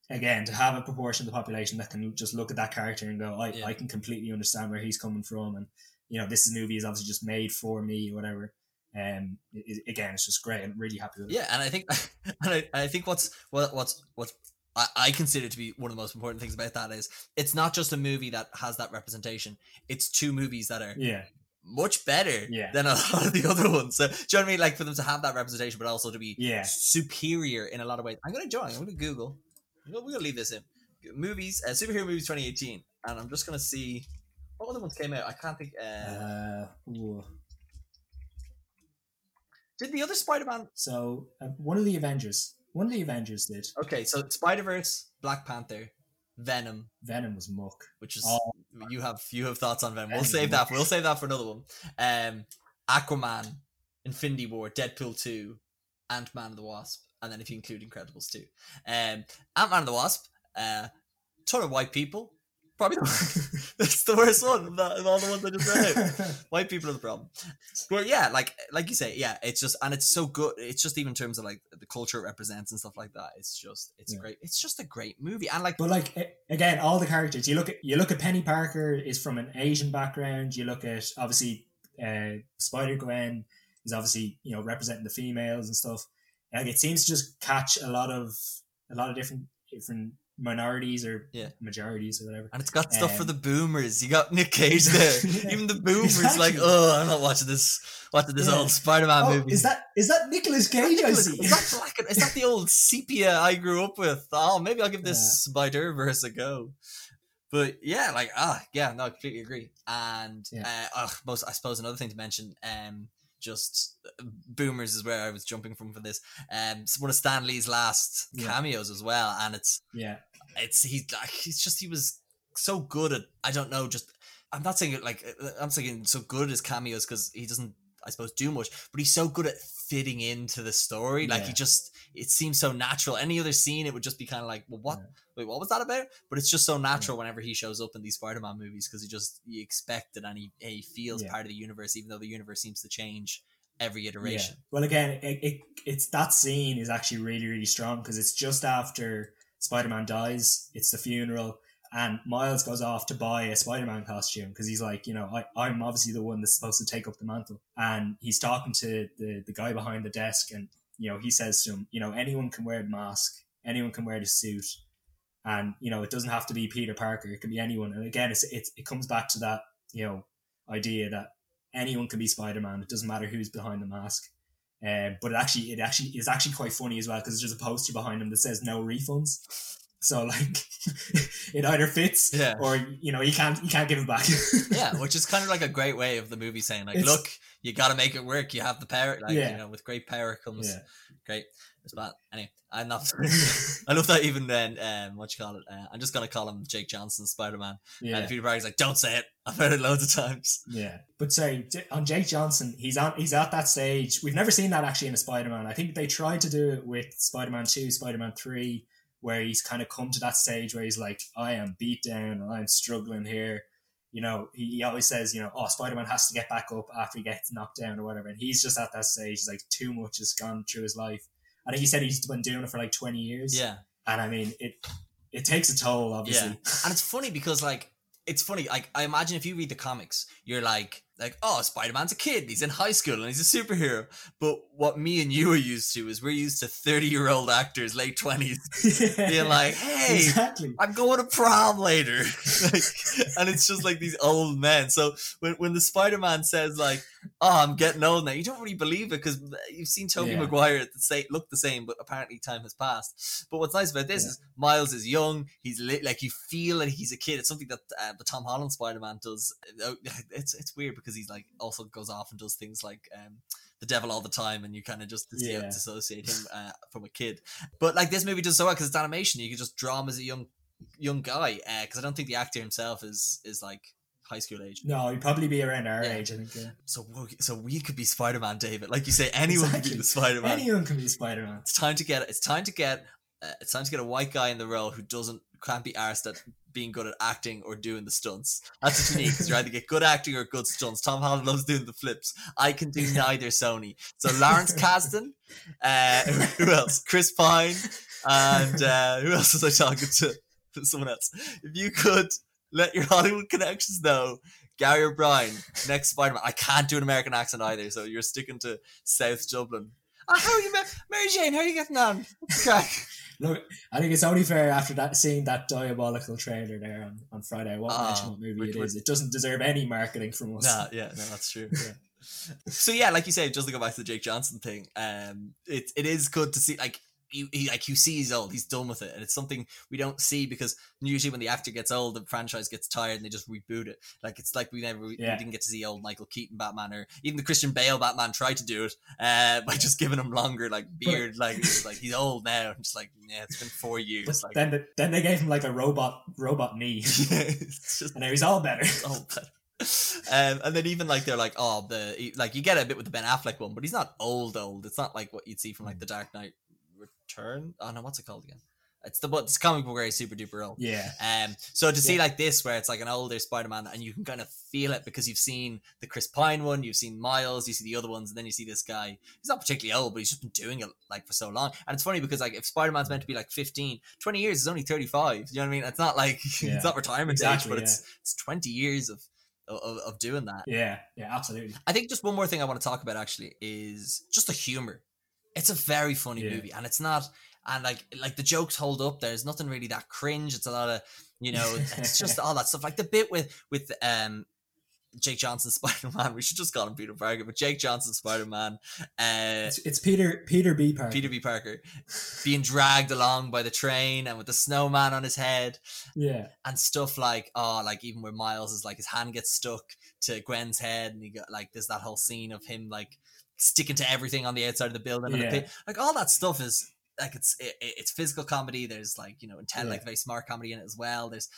again to have a proportion of the population that can just look at that character and go I, yeah. I can completely understand where he's coming from and you know this movie is obviously just made for me or whatever um, it, again, it's just great. I'm really happy with it. Yeah, and I think, *laughs* and I, I think what's what, what's what's I, I consider to be one of the most important things about that is it's not just a movie that has that representation. It's two movies that are yeah much better yeah. than a *laughs* lot of the other ones. So, do you know what I mean? Like for them to have that representation, but also to be yeah. superior in a lot of ways. I'm going to join. I'm going to Google. We're going to leave this in. Movies, uh, superhero movies 2018. And I'm just going to see what other ones came out. I can't think. Uh, uh, did the other Spider-Man? So uh, one of the Avengers, one of the Avengers did. Okay, so Spider Verse, Black Panther, Venom. Venom was muck. Which is oh. you have you have thoughts on Venom. We'll save that. We'll save that for another one. Um, Aquaman, Infinity War, Deadpool two, Ant Man and the Wasp, and then if you include Incredibles two, um, Ant Man and the Wasp, uh, ton of white people, Probably the, *laughs* *laughs* that's the worst one of, that, of all the ones I just read. *laughs* White people are the problem. But yeah, like like you say, yeah, it's just and it's so good. It's just even in terms of like the culture it represents and stuff like that. It's just it's yeah. great. It's just a great movie. And like, but like again, all the characters you look at, you look at Peni Parker is from an Asian background. You look at obviously uh, Spider Gwen is obviously you know representing the females and stuff. Like it seems to just catch a lot of a lot of different different minorities or yeah. majorities or whatever. And it's got stuff for the boomers. You got Nick Cage there. *laughs* Even the boomers exactly. like, oh, I'm not watching this watching this yeah. old Spider Man oh, movie. Is that is that Nicolas Cage I see? Is that black is that the old *laughs* sepia I grew up with? Oh, maybe I'll give this yeah. Spider Verse a go. But yeah, like ah, yeah, no, I completely agree. And yeah. uh, most I suppose another thing to mention, um, just boomers is where I was jumping from for this. Um, it's one of Stan Lee's last yeah. cameos as well, and it's yeah, it's he's like he's just he was so good at I don't know just I'm not saying it like uh, I'm saying so good as cameos because he doesn't I suppose do much, but he's so good at fitting into the story. Like yeah. he just it seems so natural. Any other scene, it would just be kind of like, well, what? Yeah. Wait, what was that about? But it's just so natural yeah. whenever he shows up in these Spider-Man movies because he just you expect it and he, he feels part of the universe, even though the universe seems to change every iteration. Well, again, it, it it's that scene is actually really really strong because it's just after Spider-Man dies. It's the funeral and Miles goes off to buy a Spider Man costume because he's like, you know, I, I'm obviously the one that's supposed to take up the mantle. And he's talking to the, the guy behind the desk, and, you know, he says to him, you know, anyone can wear the mask, anyone can wear the suit. And, you know, it doesn't have to be Peter Parker, it can be anyone. And again, it's, it, it comes back to that, you know, idea that anyone can be Spider Man. It doesn't matter who's behind the mask. Um, but it actually, it actually is actually quite funny as well because there's a poster behind him that says no refunds. So like *laughs* it either fits yeah. or you know, you can't you can't give it back. *laughs* yeah, which is kind of like a great way of the movie saying like, it's, look, you got to make it work. You have the power. Like yeah. you know, with great power comes yeah. great. It's bad. Anyway, I'm not. *laughs* I love that even then. Um, what you call it? Uh, I'm just gonna call him Jake Johnson, Spider Man. Yeah. And Peter Parker's like, don't say it. I've heard it loads of times. Yeah, but sorry, on Jake Johnson, he's on. He's at that stage. We've never seen that actually in a Spider Man. I think they tried to do it with Spider Man Two, Spider Man Three where he's kind of come to that stage where he's like, I am beat down and I'm struggling here. You know, he, he always says, you know, oh, Spider Man has to get back up after he gets knocked down or whatever. And he's just at that stage, He's like too much has gone through his life. I think he said he's been doing it for like 20 years. Yeah. And I mean, it it takes a toll, obviously. Yeah. And it's funny because, like, it's funny. Like, I imagine if you read the comics, you're like, like, oh, Spider Man's a kid, he's in high school and he's a superhero. But what me and you are used to is we're used to 30 year old actors, late 20s, *laughs* being like, hey, exactly. I'm going to prom later. *laughs* like, and it's just like these old men. So when, when the Spider Man says, like, oh, I'm getting old now. You don't really believe it because you've seen Tobey Yeah. Maguire the say, look the same, but apparently time has passed. But what's nice about this Yeah. is Miles is young. He's lit, like you feel like he's a kid. It's something that uh, the Tom Holland Spider Man does. Uh, It's it's weird because he's like also goes off and does things like um, the devil all the time, and you kind of just Yeah. dissociate him uh, from a kid. But like this movie does so well because it's animation. You can just draw him as a young young guy because I don't think the actor himself is is like high school age. No, he'd probably be around our Yeah. age, I think. Yeah. So so we could be Spider Man, David. Like you say, anyone could be the Spider Man. Anyone can be Spider Man. It's time to get it's time to get uh, it's time to get a white guy in the role who doesn't can't be arsed at being good at acting or doing the stunts. That's what you need because you either get good acting or good stunts. Tom Holland loves doing the flips. I can do neither, Sony. So Lawrence *laughs* Kasdan, uh, who else? Chris Pine, and uh, who else was I talking to? *laughs* Someone else. If you could let your Hollywood connections know, Gary O'Brien, next Spider Man. I can't do an American accent either, so you're sticking to South Dublin. Oh, how are you, Ma- Mary Jane? How are you getting on? What's crack? Look, I think it's only fair after that seeing that diabolical trailer there on, on Friday. I won't Ah, what movie it is? it. It doesn't deserve any marketing from us. Nah, yeah, no, that's true. Yeah. *laughs* so yeah, like you say, just to go back to the Jake Johnson thing, um, it it is good to see like you he, like you see he's old, he's done with it, and it's something we don't see because usually when the actor gets old, the franchise gets tired and they just reboot it. Like it's like we never we, didn't get to see old Michael Keaton Batman or even the Christian Bale Batman tried to do it uh, *laughs* by just giving him longer like beard, like it's like he's old now, and just like yeah, it's been four years. Like then, the, then they gave him like a robot robot knee, *laughs* it's just and now he's all better. *laughs* oh, but, um, and then even like they're like, oh, the like you get a bit with the Ben Affleck one, but he's not old old. It's not like what you'd see from like the Dark Knight Return. Oh no, what's it called again? It's the but it's comic book where he's super duper old. Yeah, Um, so to see Yeah. like this, where it's like an older Spider-Man, and you can kind of feel it because you've seen the Chris Pine one, you've seen Miles, you see the other ones, and then you see this guy. He's not particularly old, but he's just been doing it like for so long. And it's funny because like if Spider-Man's meant to be like 15, 20 years is only 35. You know what I mean? It's not like *laughs* Yeah. it's not retirement age, Exactly, but it's it's 20 years of of, of doing that. yeah, yeah, absolutely. I think just one more thing I want to talk about actually is just the humor. It's a very funny Yeah. movie, and it's not and like like the jokes hold up. There's nothing really that cringe. It's a lot of you know, it's *laughs* just all that stuff. Like the bit with with um Jake Johnson *laughs* Spider Man. We should just call him Peter Parker, but Jake Johnson Spider Man. Uh, It's, it's Peter Peter B. Parker. Peter B. Parker being dragged along by the train and with the snowman on his head Yeah, and stuff like oh like even where Miles is like his hand gets stuck to Gwen's head and you got like there's that whole scene of him like sticking to everything on the outside of the building and the like all that stuff is like it's it, it's physical comedy there's like you know intent Yeah. like very smart comedy in it as well there's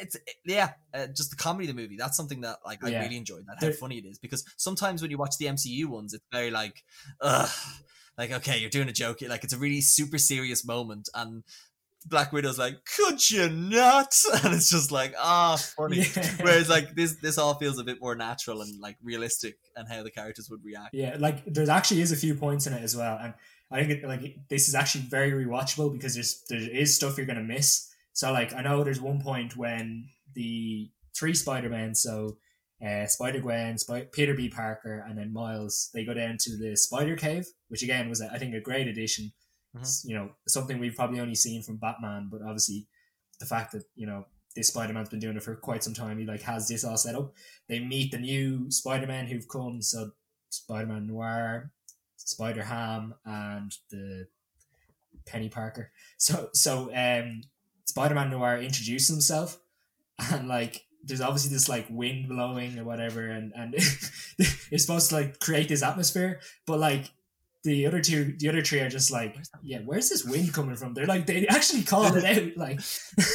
it's it- yeah uh, just the comedy of the movie that's something that like I Yeah. really enjoyed that how funny it is because sometimes when you watch the MCU ones it's very like ugh like okay you're doing a joke like it's a really super serious moment and Black Widow's like, could you not? *laughs* And it's just like, ah, funny. Yeah. Whereas like this, this all feels a bit more natural and like realistic, and how the characters would react. Yeah, like there actually is a few points in it as well, and I think it, like this is actually very rewatchable because there's there is stuff you're gonna miss. So like I know there's one point when the three Spider Men, so uh, Spider Gwen, Sp- Peter B Parker, and then Miles, they go down to the Spider Cave, which again was I think a great addition. It's, you know something we've probably only seen from Batman, but obviously the fact that you know this Spider Man's been doing it for quite some time, he like has this all set up. They meet the new Spider Man who've come, so Spider Man Noir, Spider Ham, and the Peni Parker. So so um Spider Man Noir introduces himself and like there's obviously this like wind blowing or whatever and and *laughs* it's supposed to like create this atmosphere, but like the other two the other three are just like yeah, where's this wind coming from? They're like they actually called it *laughs* out like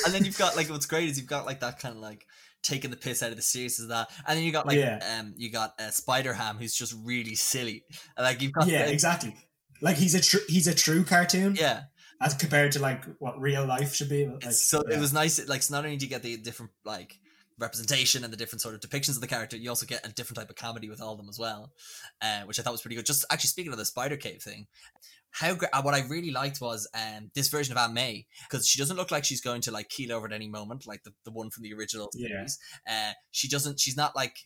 And then you've got like *laughs* what's great is you've got like that kind of like taking the piss out of the series of that, and then you got like Yeah. um you got uh, Spider Ham who's just really silly. *laughs* Like you've got Yeah, the- exactly. Like he's a true he's a true cartoon yeah. as compared to like what real life should be. Like, so yeah. it was nice. Like so not only do you get the different like representation and the different sort of depictions of the character, you also get a different type of comedy with all of them as well, uh, which I thought was pretty good. Just actually speaking of the Spider Cave thing, how uh, what I really liked was um this version of Aunt May because she doesn't look like she's going to like keel over at any moment like the, the one from the original Yeah. series. Uh, she doesn't. She's not like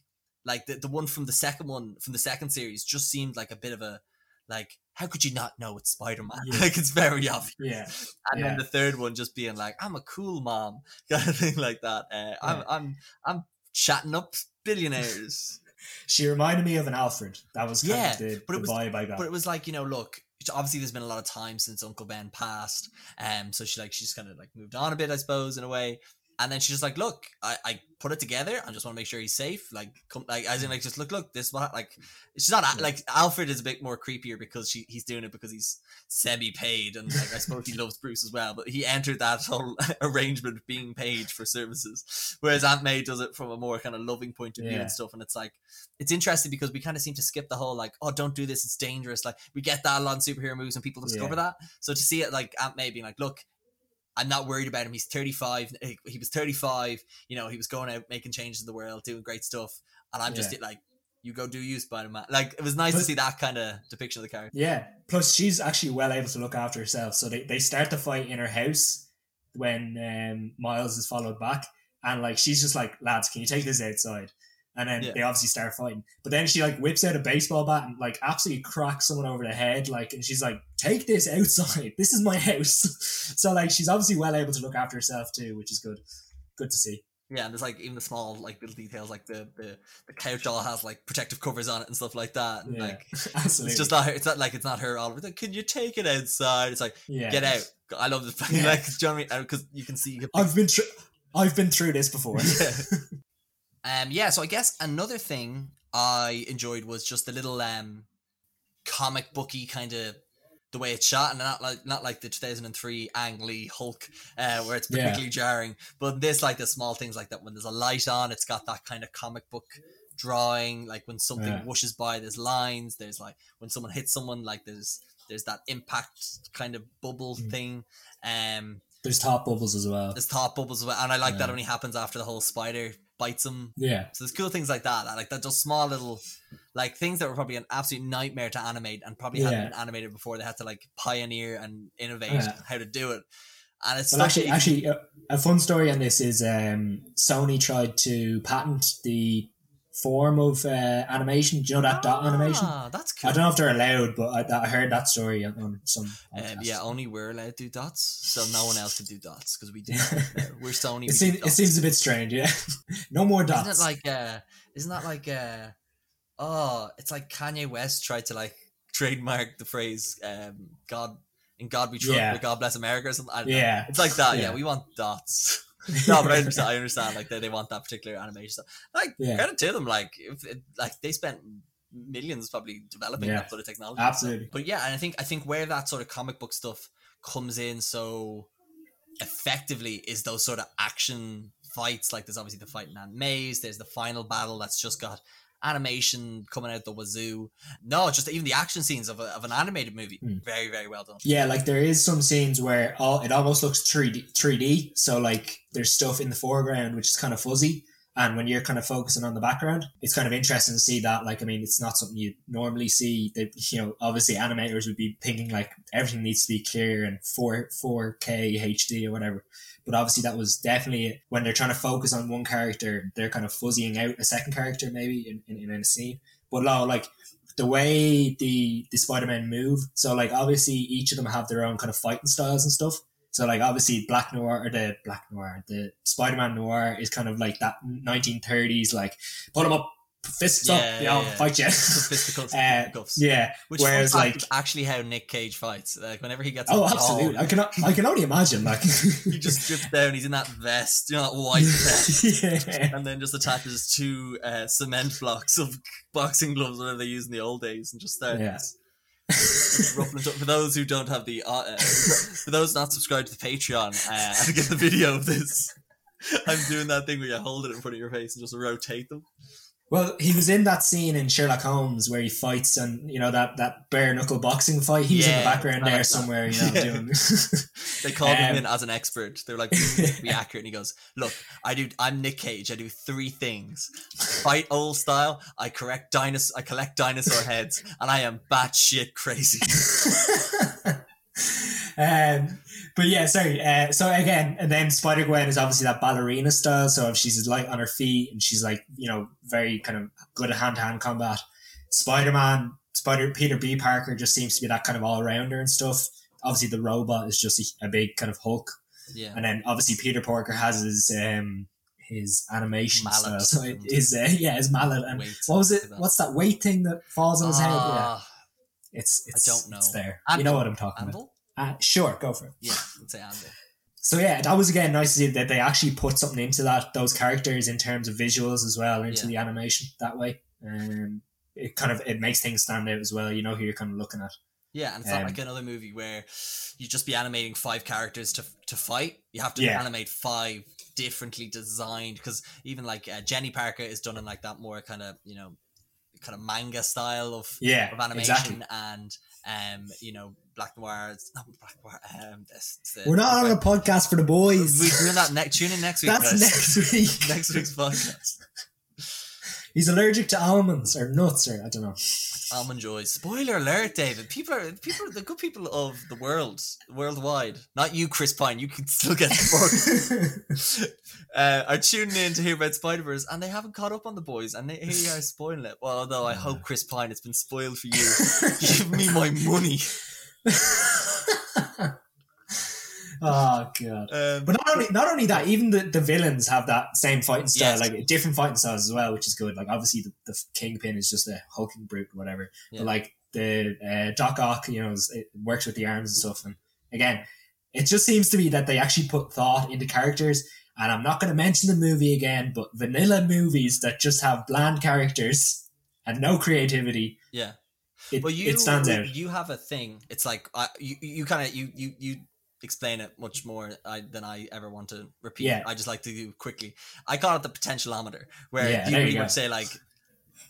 like the the one from the second one from the second series just seemed like a bit of a like how could you not know it's Spider Man? *laughs* Yeah. like it's very obvious. yeah. And Yeah. then the third one just being like, I'm a cool mom, *laughs* kind of thing like that. Uh, I'm, I'm, I'm chatting up billionaires. *laughs* she reminded me of an Alfred. That was kind Yeah, of the, but it was- vibe I got. But it was like, you know, look, obviously there's been a lot of time since Uncle Ben passed. Um, so she like she's kind of like moved on a bit, I suppose, in a way. And then she's just like, look, I, I put it together. I just want to make sure he's safe. Like, come, like, as in, like, just look, look, this is what, like, she's not Yeah. like Alfred is a bit more creepier because she he's doing it because he's semi paid and like I suppose he *laughs* loves Bruce as well. But he entered that whole *laughs* arrangement being paid for services, whereas Aunt May does it from a more kind of loving point of view Yeah. and stuff. And it's like it's interesting because we kind of seem to skip the whole like, oh, don't do this, it's dangerous. Like we get that a lot in superhero movies and people discover Yeah. that. So to see it like Aunt May being like, look, I'm not worried about him. He's 35. He was 35. You know, he was going out making changes in the world, doing great stuff, and I'm just like, you go do you, Spider Man. Like it was nice to see that kind of depiction of the character. Yeah. Plus, she's actually well able to look after herself. So they, they start the fight in her house when um, Miles is followed back. And like she's just like, lads, can you take this outside? And then Yeah. they obviously start fighting. But then she like whips out a baseball bat and like absolutely cracks someone over the head. Like, and she's like, take this outside. *laughs* This is my house. *laughs* so like she's obviously well able to look after herself too, which is good. Good to see. Yeah, and there's like even the small like little details, like the the, the couch all has like protective covers on it and stuff like that. And Yeah. like *laughs* Absolutely. it's just not her. It's not like it's not her all like, Can you take it outside? It's like yeah. get out. I love this. Yeah. like, you know what I mean? Because you can see. You can I've been through. I've been through this before. Yeah. Um. Yeah. So I guess another thing I enjoyed was just the little um, comic booky kind of the way it's shot, and not like not like the 2003 Ang Lee Hulk, uh, where it's Yeah. particularly jarring. But this like the small things like that when there's a light on, it's got that kind of comic book drawing. Like when something Yeah. whooshes by, there's lines. There's like when someone hits someone, like there's there's that impact kind of bubble Mm. thing. Um, There's top bubbles as well. there's top bubbles, as well, and I like that only happens after the whole spider bites him. Yeah. So there's cool things like that, like that, just small little, like things that were probably an absolute nightmare to animate, and probably hadn't been animated before. They had to like pioneer and innovate Yeah. how to do it, and it's Well, actually, actually, a, a fun story on this is um, Sony tried to patent the form of uh, animation. Do you know that dot animation? Ah, that's cool. I don't know if they're allowed, but I, I heard that story on, on some. Um, yeah, only we're allowed to do dots, so no one else can do dots because we *laughs* do. Yeah. We're Sony. we it do seems it seems a bit strange. Yeah, *laughs* no more dots. Isn't it like uh isn't that like uh oh it's like Kanye West tried to like trademark the phrase um God in God we trust Yeah. God bless America or something. Don't know. yeah, It's like that, yeah. Yeah. we want dots. No, but I understand I understand like they, they want that particular animation stuff. Like Yeah. credit to them, like if it, like they spent millions probably developing Yeah. that sort of technology. Absolutely. But yeah, and I think I think where that sort of comic book stuff comes in so effectively is those sort of action fights. Like there's obviously the fight in Aunt May's, there's the final battle that's just got animation coming out the wazoo. No, just even the action scenes of, a, of an animated movie. Hmm. Very, very well done. Yeah, like there is some scenes where all it almost looks 3D, 3D. So like there's stuff in the foreground which is kind of fuzzy, and when you're kind of focusing on the background, it's kind of interesting to see that. Like I mean, it's not something you normally see. That you know, obviously animators would be thinking like everything needs to be clear and four four K HD or whatever. But obviously, that was definitely when they're trying to focus on one character, they're kind of fuzzying out a second character maybe in, in, in a scene. But no, like the way the the Spider-Man move. So like obviously each of them have their own kind of fighting styles and stuff. So like obviously Black Noir or the Black Noir, the Spider-Man Noir is kind of like that 1930s like put them up, fists up, Yeah, know, yeah, yeah. fight you. Fisticuffs, *laughs* Uh, yeah. Which Whereas like is actually how Nick Cage fights. Like whenever he gets oh a absolutely, ball, I can I can only imagine like *laughs* he *laughs* just strips down. He's in that vest, you know, that white vest. yeah. and then just attaches two uh, cement blocks of boxing gloves, whatever they used in the old days, and just starts *laughs* For those who don't have the, uh, uh, for those not subscribed to the Patreon, uh, and get the video of this, *laughs* I'm doing that thing where you hold it in front of your face and just rotate them. Well, he was in that scene in Sherlock Holmes where he fights and you know that that bare knuckle boxing fight. He was in the background like there somewhere, you *laughs* know, Yeah. doing. *laughs* *laughs* They called him Um, in as an expert. They were like, "Mm, "Be accurate." And he goes, "Look, I do. I'm Nick Cage. I do three things: fight old style. I correct dinosaur. I collect dinosaur heads, and I am batshit crazy." um, but yeah, sorry. Uh, so again, and then Spider Gwen is obviously that ballerina style. So if she's light on her feet and she's like, you know, very kind of good at hand to hand combat. Spider Man, Spider Peter B. Parker just seems to be that kind of all rounder and stuff. Obviously, the robot is just a, a big kind of Hulk. Yeah. And then obviously Peter Parker has his um his animation Mallet style. So it and- uh, yeah, his mallet and what was it? What's that weight thing that falls on his head? Yeah, Ah, it's I don't know. It's there. you know what I'm talking about. Uh, sure, go for it. Yeah, let's say Anvil. So yeah, that was again nice to see that they actually put something into that those characters in terms of visuals as well into Yeah. the animation that way. Um, it kind of it makes things stand out as well. You know who you're kind of looking at. Yeah, and it's Um, not like another movie where you just be animating five characters to to fight. You have to Yeah. animate five differently designed because even like uh, Jenny Parker is done in like that more kind of you know kind of manga style of Yeah, of animation exactly. and um you know Black Noir. It's not Black Noir. Um, this, it's the- We're not on a podcast for the boys. We're doing that next. Tune in next week. That's guys. next week. *laughs* next week's podcast. He's allergic to almonds or nuts or I don't know. Almond joys. Spoiler alert, David. People are people are the good people of the world, worldwide. Not you, Chris Pine. You can still get the book. *laughs* uh, are tuning in to hear about Spider Verse, and they haven't caught up on the boys, and they, here you are spoiling it. Well, although I hope Chris Pine, it's been spoiled for you. *laughs* Give me my money. Oh *laughs* god. Um, But not only not only that, even the, the villains have that same fighting style, Yes. like different fighting styles as well, which is good. Like obviously the, the kingpin is just a hulking brute or whatever. Yeah. But like the uh, Doc Ock, you know, is, it works with the arms and stuff. And again, it just seems to me that they actually put thought into characters. And I'm not going to mention the movie again, but vanilla movies that just have bland characters and no creativity, yeah. It, Well, you it stands out. you have a thing. It's like I, you you kind of you you you explain it much more I, than I ever want to repeat. Yeah. I just like to do quickly. I call it the potentialometer, where Yeah, you you would say like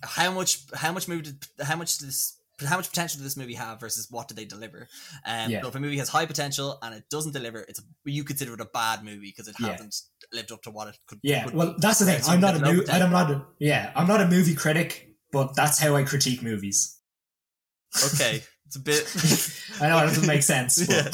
how much how much movie did how much this how much potential did this movie have versus what did they deliver? Um, Yeah. so if a movie has high potential and it doesn't deliver, it's a, you consider it a bad movie because it Yeah. hasn't lived up to what it could. Yeah, could well, that's the thing. I'm not a movie. I'm not a yeah. I'm not a movie critic, but that's how I critique movies. Okay, it's a bit. *laughs* I know it doesn't make sense. *laughs* But Yeah.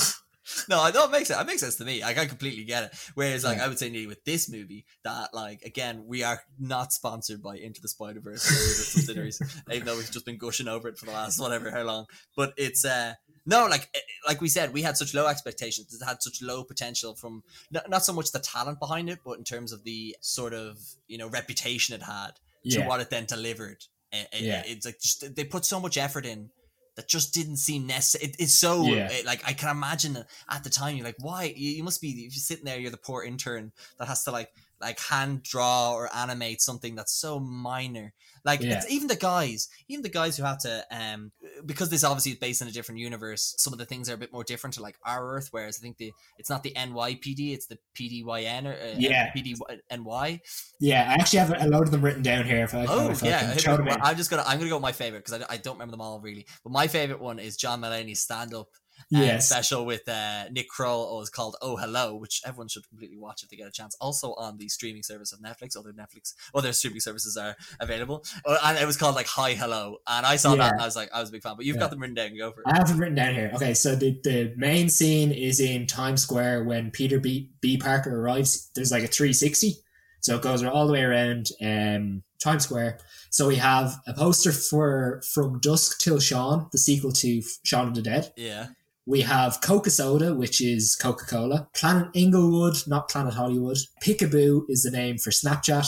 No, I know it makes it. It makes sense to me. Like I completely get it. Whereas, like Yeah. I would say, nearly with this movie, that like again, we are not sponsored by Into the Spider Verse subsidiaries, *laughs* even though we've just been gushing over it for the last whatever how long. But it's uh no, like eh, like we said, we had such low expectations. It had such low potential from not, not so much the talent behind it, but in terms of the sort of you know reputation it had to yeah, what it then delivered. Eh, eh, Yeah. It's like just they put so much effort in that just didn't seem necessary. It, it's so Yeah. eh, like I can imagine at the time you're like, why you, you must be if you're sitting there, you're the poor intern that has to like like hand draw or animate something that's so minor. Like Yeah. it's, even the guys, even the guys who have to um because this obviously is based in a different universe. Some of the things are a bit more different to like our Earth, whereas I think the it's not the NYPD, it's the PDYN or uh, Yeah. PDNY. yeah. I actually have a load of them written down here. If I, oh if yeah, I can show them I'm just gonna I'm gonna go with my favorite because I, I don't remember them all really. But my favorite one is John Mulaney's stand up yes, special with uh, Nick Kroll. Oh, it's called Oh Hello, which everyone should completely watch if they get a chance. Also on the streaming service of Netflix. Other Netflix, other streaming services are available. Uh, and it was called like Hi Hello, and I saw Yeah. that and I was like I was a big fan. But you've Yeah. got them written down. Go for it. I have them written down here. Okay, so the, the main scene is in Times Square when Peter B, B. Parker arrives. There's like a 360. So it goes all the way around um, Times Square. So we have a poster for From Dusk Till Shaun, the sequel to Shaun of the Dead. Yeah, We have Coca Soda, which is Coca Cola. Planet Inglewood, not Planet Hollywood. Peekaboo is the name for Snapchat.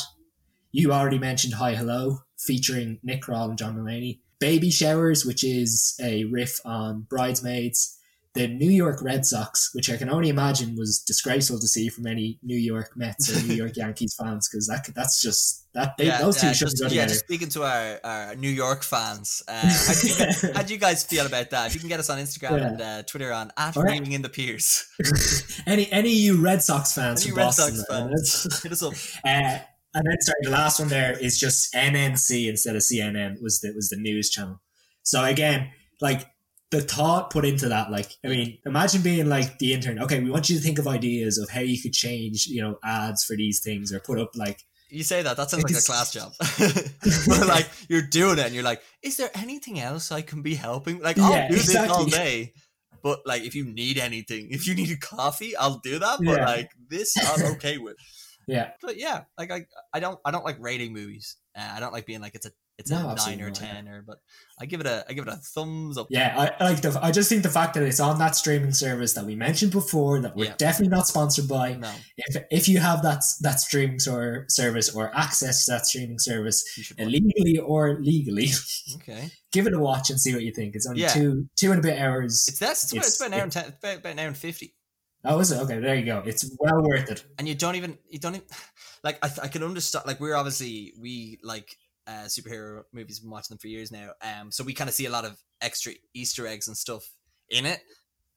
You already mentioned Hi Hello, featuring Nick Kroll and John Mulaney. Baby Showers, which is a riff on Bridesmaids. The New York Red Sox, which I can only imagine was disgraceful to see from any New York Mets or New York *laughs* Yankees fans, because that that's just that they, yeah. those two uh, should just, go yeah, just speaking to our, our New York fans, uh, *laughs* how, do you, guys- how do you guys feel about that? If you can get us on Instagram Yeah. and uh, Twitter on at right. In the Piers. *laughs* any any you Red Sox fans Any from Red Boston, Sox fans, hit us up. Uh, and then sorry, the last one there is just NNC instead of CNN was the was the news channel. So again, like the thought put into that, like I mean, imagine being like the intern. Okay, we want you to think of ideas of how you could change, you know, ads for these things or put up like You say that, that sounds like a class job. *laughs* *laughs* but like you're doing it and you're like, is there anything else I can be helping? Like I'll Yeah, do this all day. But like if you need anything, if you need a coffee, I'll do that. But Yeah. like this I'm okay with. *laughs* yeah, But yeah, like I I don't I don't like rating movies. Uh, I don't like being like it's a it's No, a nine or not, yeah. ten or but I give it a I give it a thumbs up. Yeah, I, I like the. I just think the fact that it's on that streaming service that we mentioned before that we're Yeah. definitely not sponsored by. No, If if you have that that streaming service or access to that streaming service illegally or legally, *laughs* Okay, give it a watch and see what you think. It's only Yeah. two two and a bit hours. it's this. It's, about, it's It's- about an hour and ten. About, about an hour and fifty. oh, is it? Okay, there you go. It's well worth it. and you don't even you don't even *sighs* like I, I can understand like we're obviously we like uh superhero movies been watching them for years now um so we kind of see a lot of extra easter eggs and stuff in it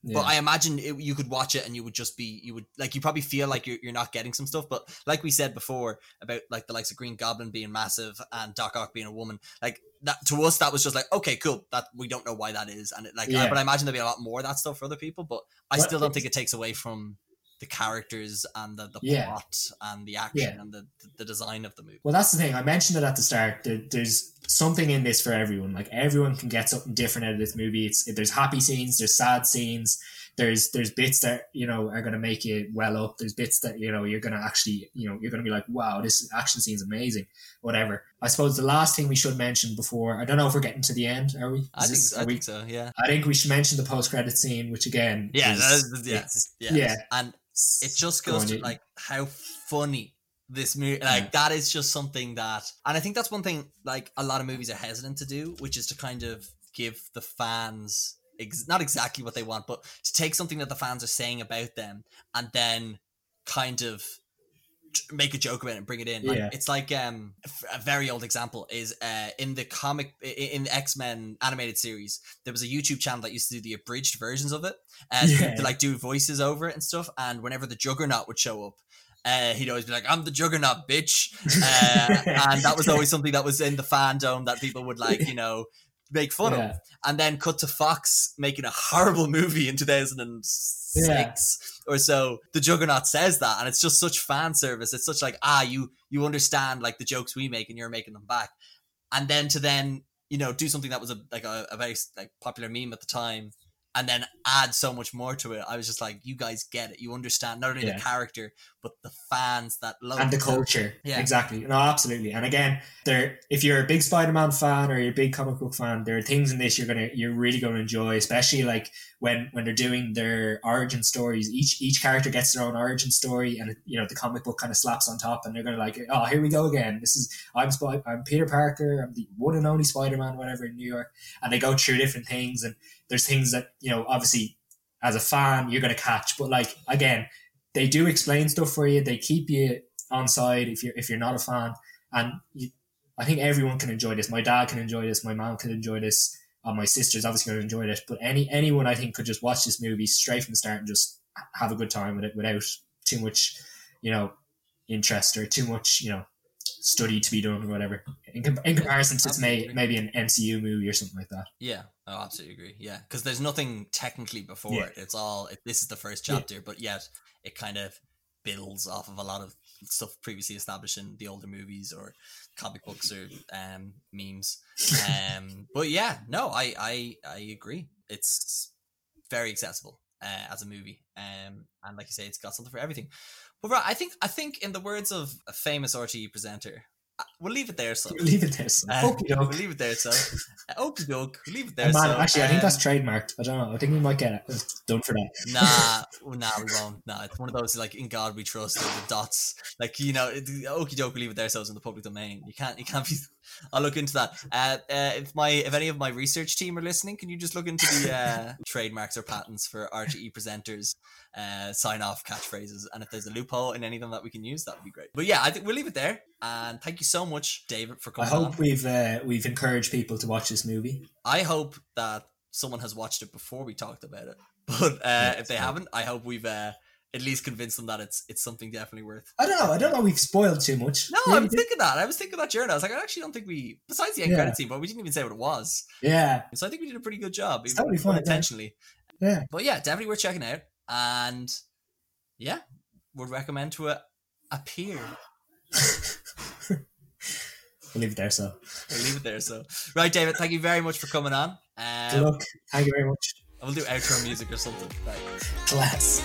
Yeah. but i imagine it, you could watch it and you would just be you would like you probably feel like you're, you're not getting some stuff but like we said before about like the likes of green goblin being massive and doc ock being a woman like that to us that was just like okay cool that we don't know why that is and it, like Yeah. but i imagine there'll be a lot more of that stuff for other people but i still don't think it takes away from the characters and the, the Yeah. plot and the action Yeah. and the, the design of the movie. Well, that's the thing. I mentioned it at the start. There, there's something in this for everyone. Like everyone can get something different out of this movie. It's there's happy scenes, there's sad scenes, there's there's bits that you know are going to make you well up. There's bits that you know you're going to actually you know you're going to be like, wow, this action scene's amazing. Whatever. I suppose the last thing we should mention before I don't know if we're getting to the end. Are we? Is I think, this- I we- think so. Yeah. I think we should mention the post credit scene, which again, Yeah. is- that is- yeah. yeah. yeah. And it just goes to like how funny this movie like Yeah. that is just something that and i think that's one thing like a lot of movies are hesitant to do which is to kind of give the fans ex- not exactly what they want but to take something that the fans are saying about them and then kind of make a joke about it and bring it in like, Yeah. it's like um a very old example is uh in the comic in the x-men animated series there was a youtube channel that used to do the abridged versions of it uh, Yeah. to like do voices over it and stuff and whenever the juggernaut would show up uh, he'd always be like, "I'm the Juggernaut, bitch," *laughs* uh, and that was *laughs* always something that was in the fandom that people would like, you know, make fun of. And then cut to Fox making a horrible movie in 2006 or so. The Juggernaut says that, and it's just such fan service. It's such like, ah, you you understand like the jokes we make, and you're making them back. And then to then you know do something that was a like a, a very like popular meme at the time. And then add so much more to it. I was just like, you guys get it. You understand not only Yeah. the character, but the fans that love and the culture. Yeah. exactly. No, absolutely. And again, there, if you're a big Spider-Man fan or you're a big comic book fan, there are things in this you're gonna, you're really gonna enjoy. Especially like when when they're doing their origin stories. Each each character gets their own origin story, and you know the comic book kind of slaps on top, and they're gonna like, oh, here we go again. This is I'm Spy, I'm Peter Parker. I'm the one and only Spider-Man, whatever in New York. And they go through different things, and there's things that you know, obviously, as a fan, you're gonna catch. But like again, they do explain stuff for you. They keep you on side if you're if you're not a fan, and you, I think everyone can enjoy this. My dad can enjoy this. My mom can enjoy this. Uh, my sister's obviously going to enjoy it, But any anyone I think could just watch this movie straight from the start and just have a good time with it without too much, you know, interest or too much, you know, study to be done or whatever. In, com- in comparison to may, maybe an MCU movie or something like that. Yeah, I absolutely agree. Yeah, because there's nothing technically before Yeah. it. It's all it, this is the first Yeah. chapter, but yet it kind of builds off of a lot of stuff previously established in the older movies or comic books or um, memes. *laughs* Um, but yeah, no, I I I agree. It's very accessible uh, as a movie, um, and like you say, it's got something for everything. But right, I think I think in the words of a famous RTE presenter, we'll leave it there. So Leave it there. So. uh, Okey we'll leave it there. So uh, okey doke, we'll leave it there. And man, so, actually, I think um, that's trademarked. I don't know. I think we might get it It's done for that. Nah, nah, we won't. Nah, it's one of those like in God we trust. The dots, like you know, okie doke, we leave it there. So it's in the public domain. You can't, you can't be. *laughs* I'll look into that. Uh, uh, if my, if any of my research team are listening, can you just look into the uh, *laughs* trademarks or patents for RTE presenters, uh, sign off catchphrases, and if there's a loophole in any of them that we can use, that would be great. But yeah, I think we'll leave it there. And thank you so much, David, for I coming. on. hope we've uh, we've encouraged people to watch this movie. I hope that someone has watched it before we talked about it. *laughs* But uh, if they Yeah. haven't, I hope we've uh, at least convinced them that it's it's something definitely worth. I don't know. I don't know. We've spoiled too much. No, I was thinking that. I was thinking that during. I was like, I actually don't think we, besides the end Yeah. credit scene, but we didn't even say what it was. Yeah, So I think we did a pretty good job, It's even fun intentionally. yeah. yeah. But yeah, definitely worth checking out. And yeah, would recommend to a appear. *laughs* We'll leave it there. So, We'll leave it there. So right, David, thank you very much for coming on. good Um, luck. Thank you very much. I will do outro music or something. Right. Class.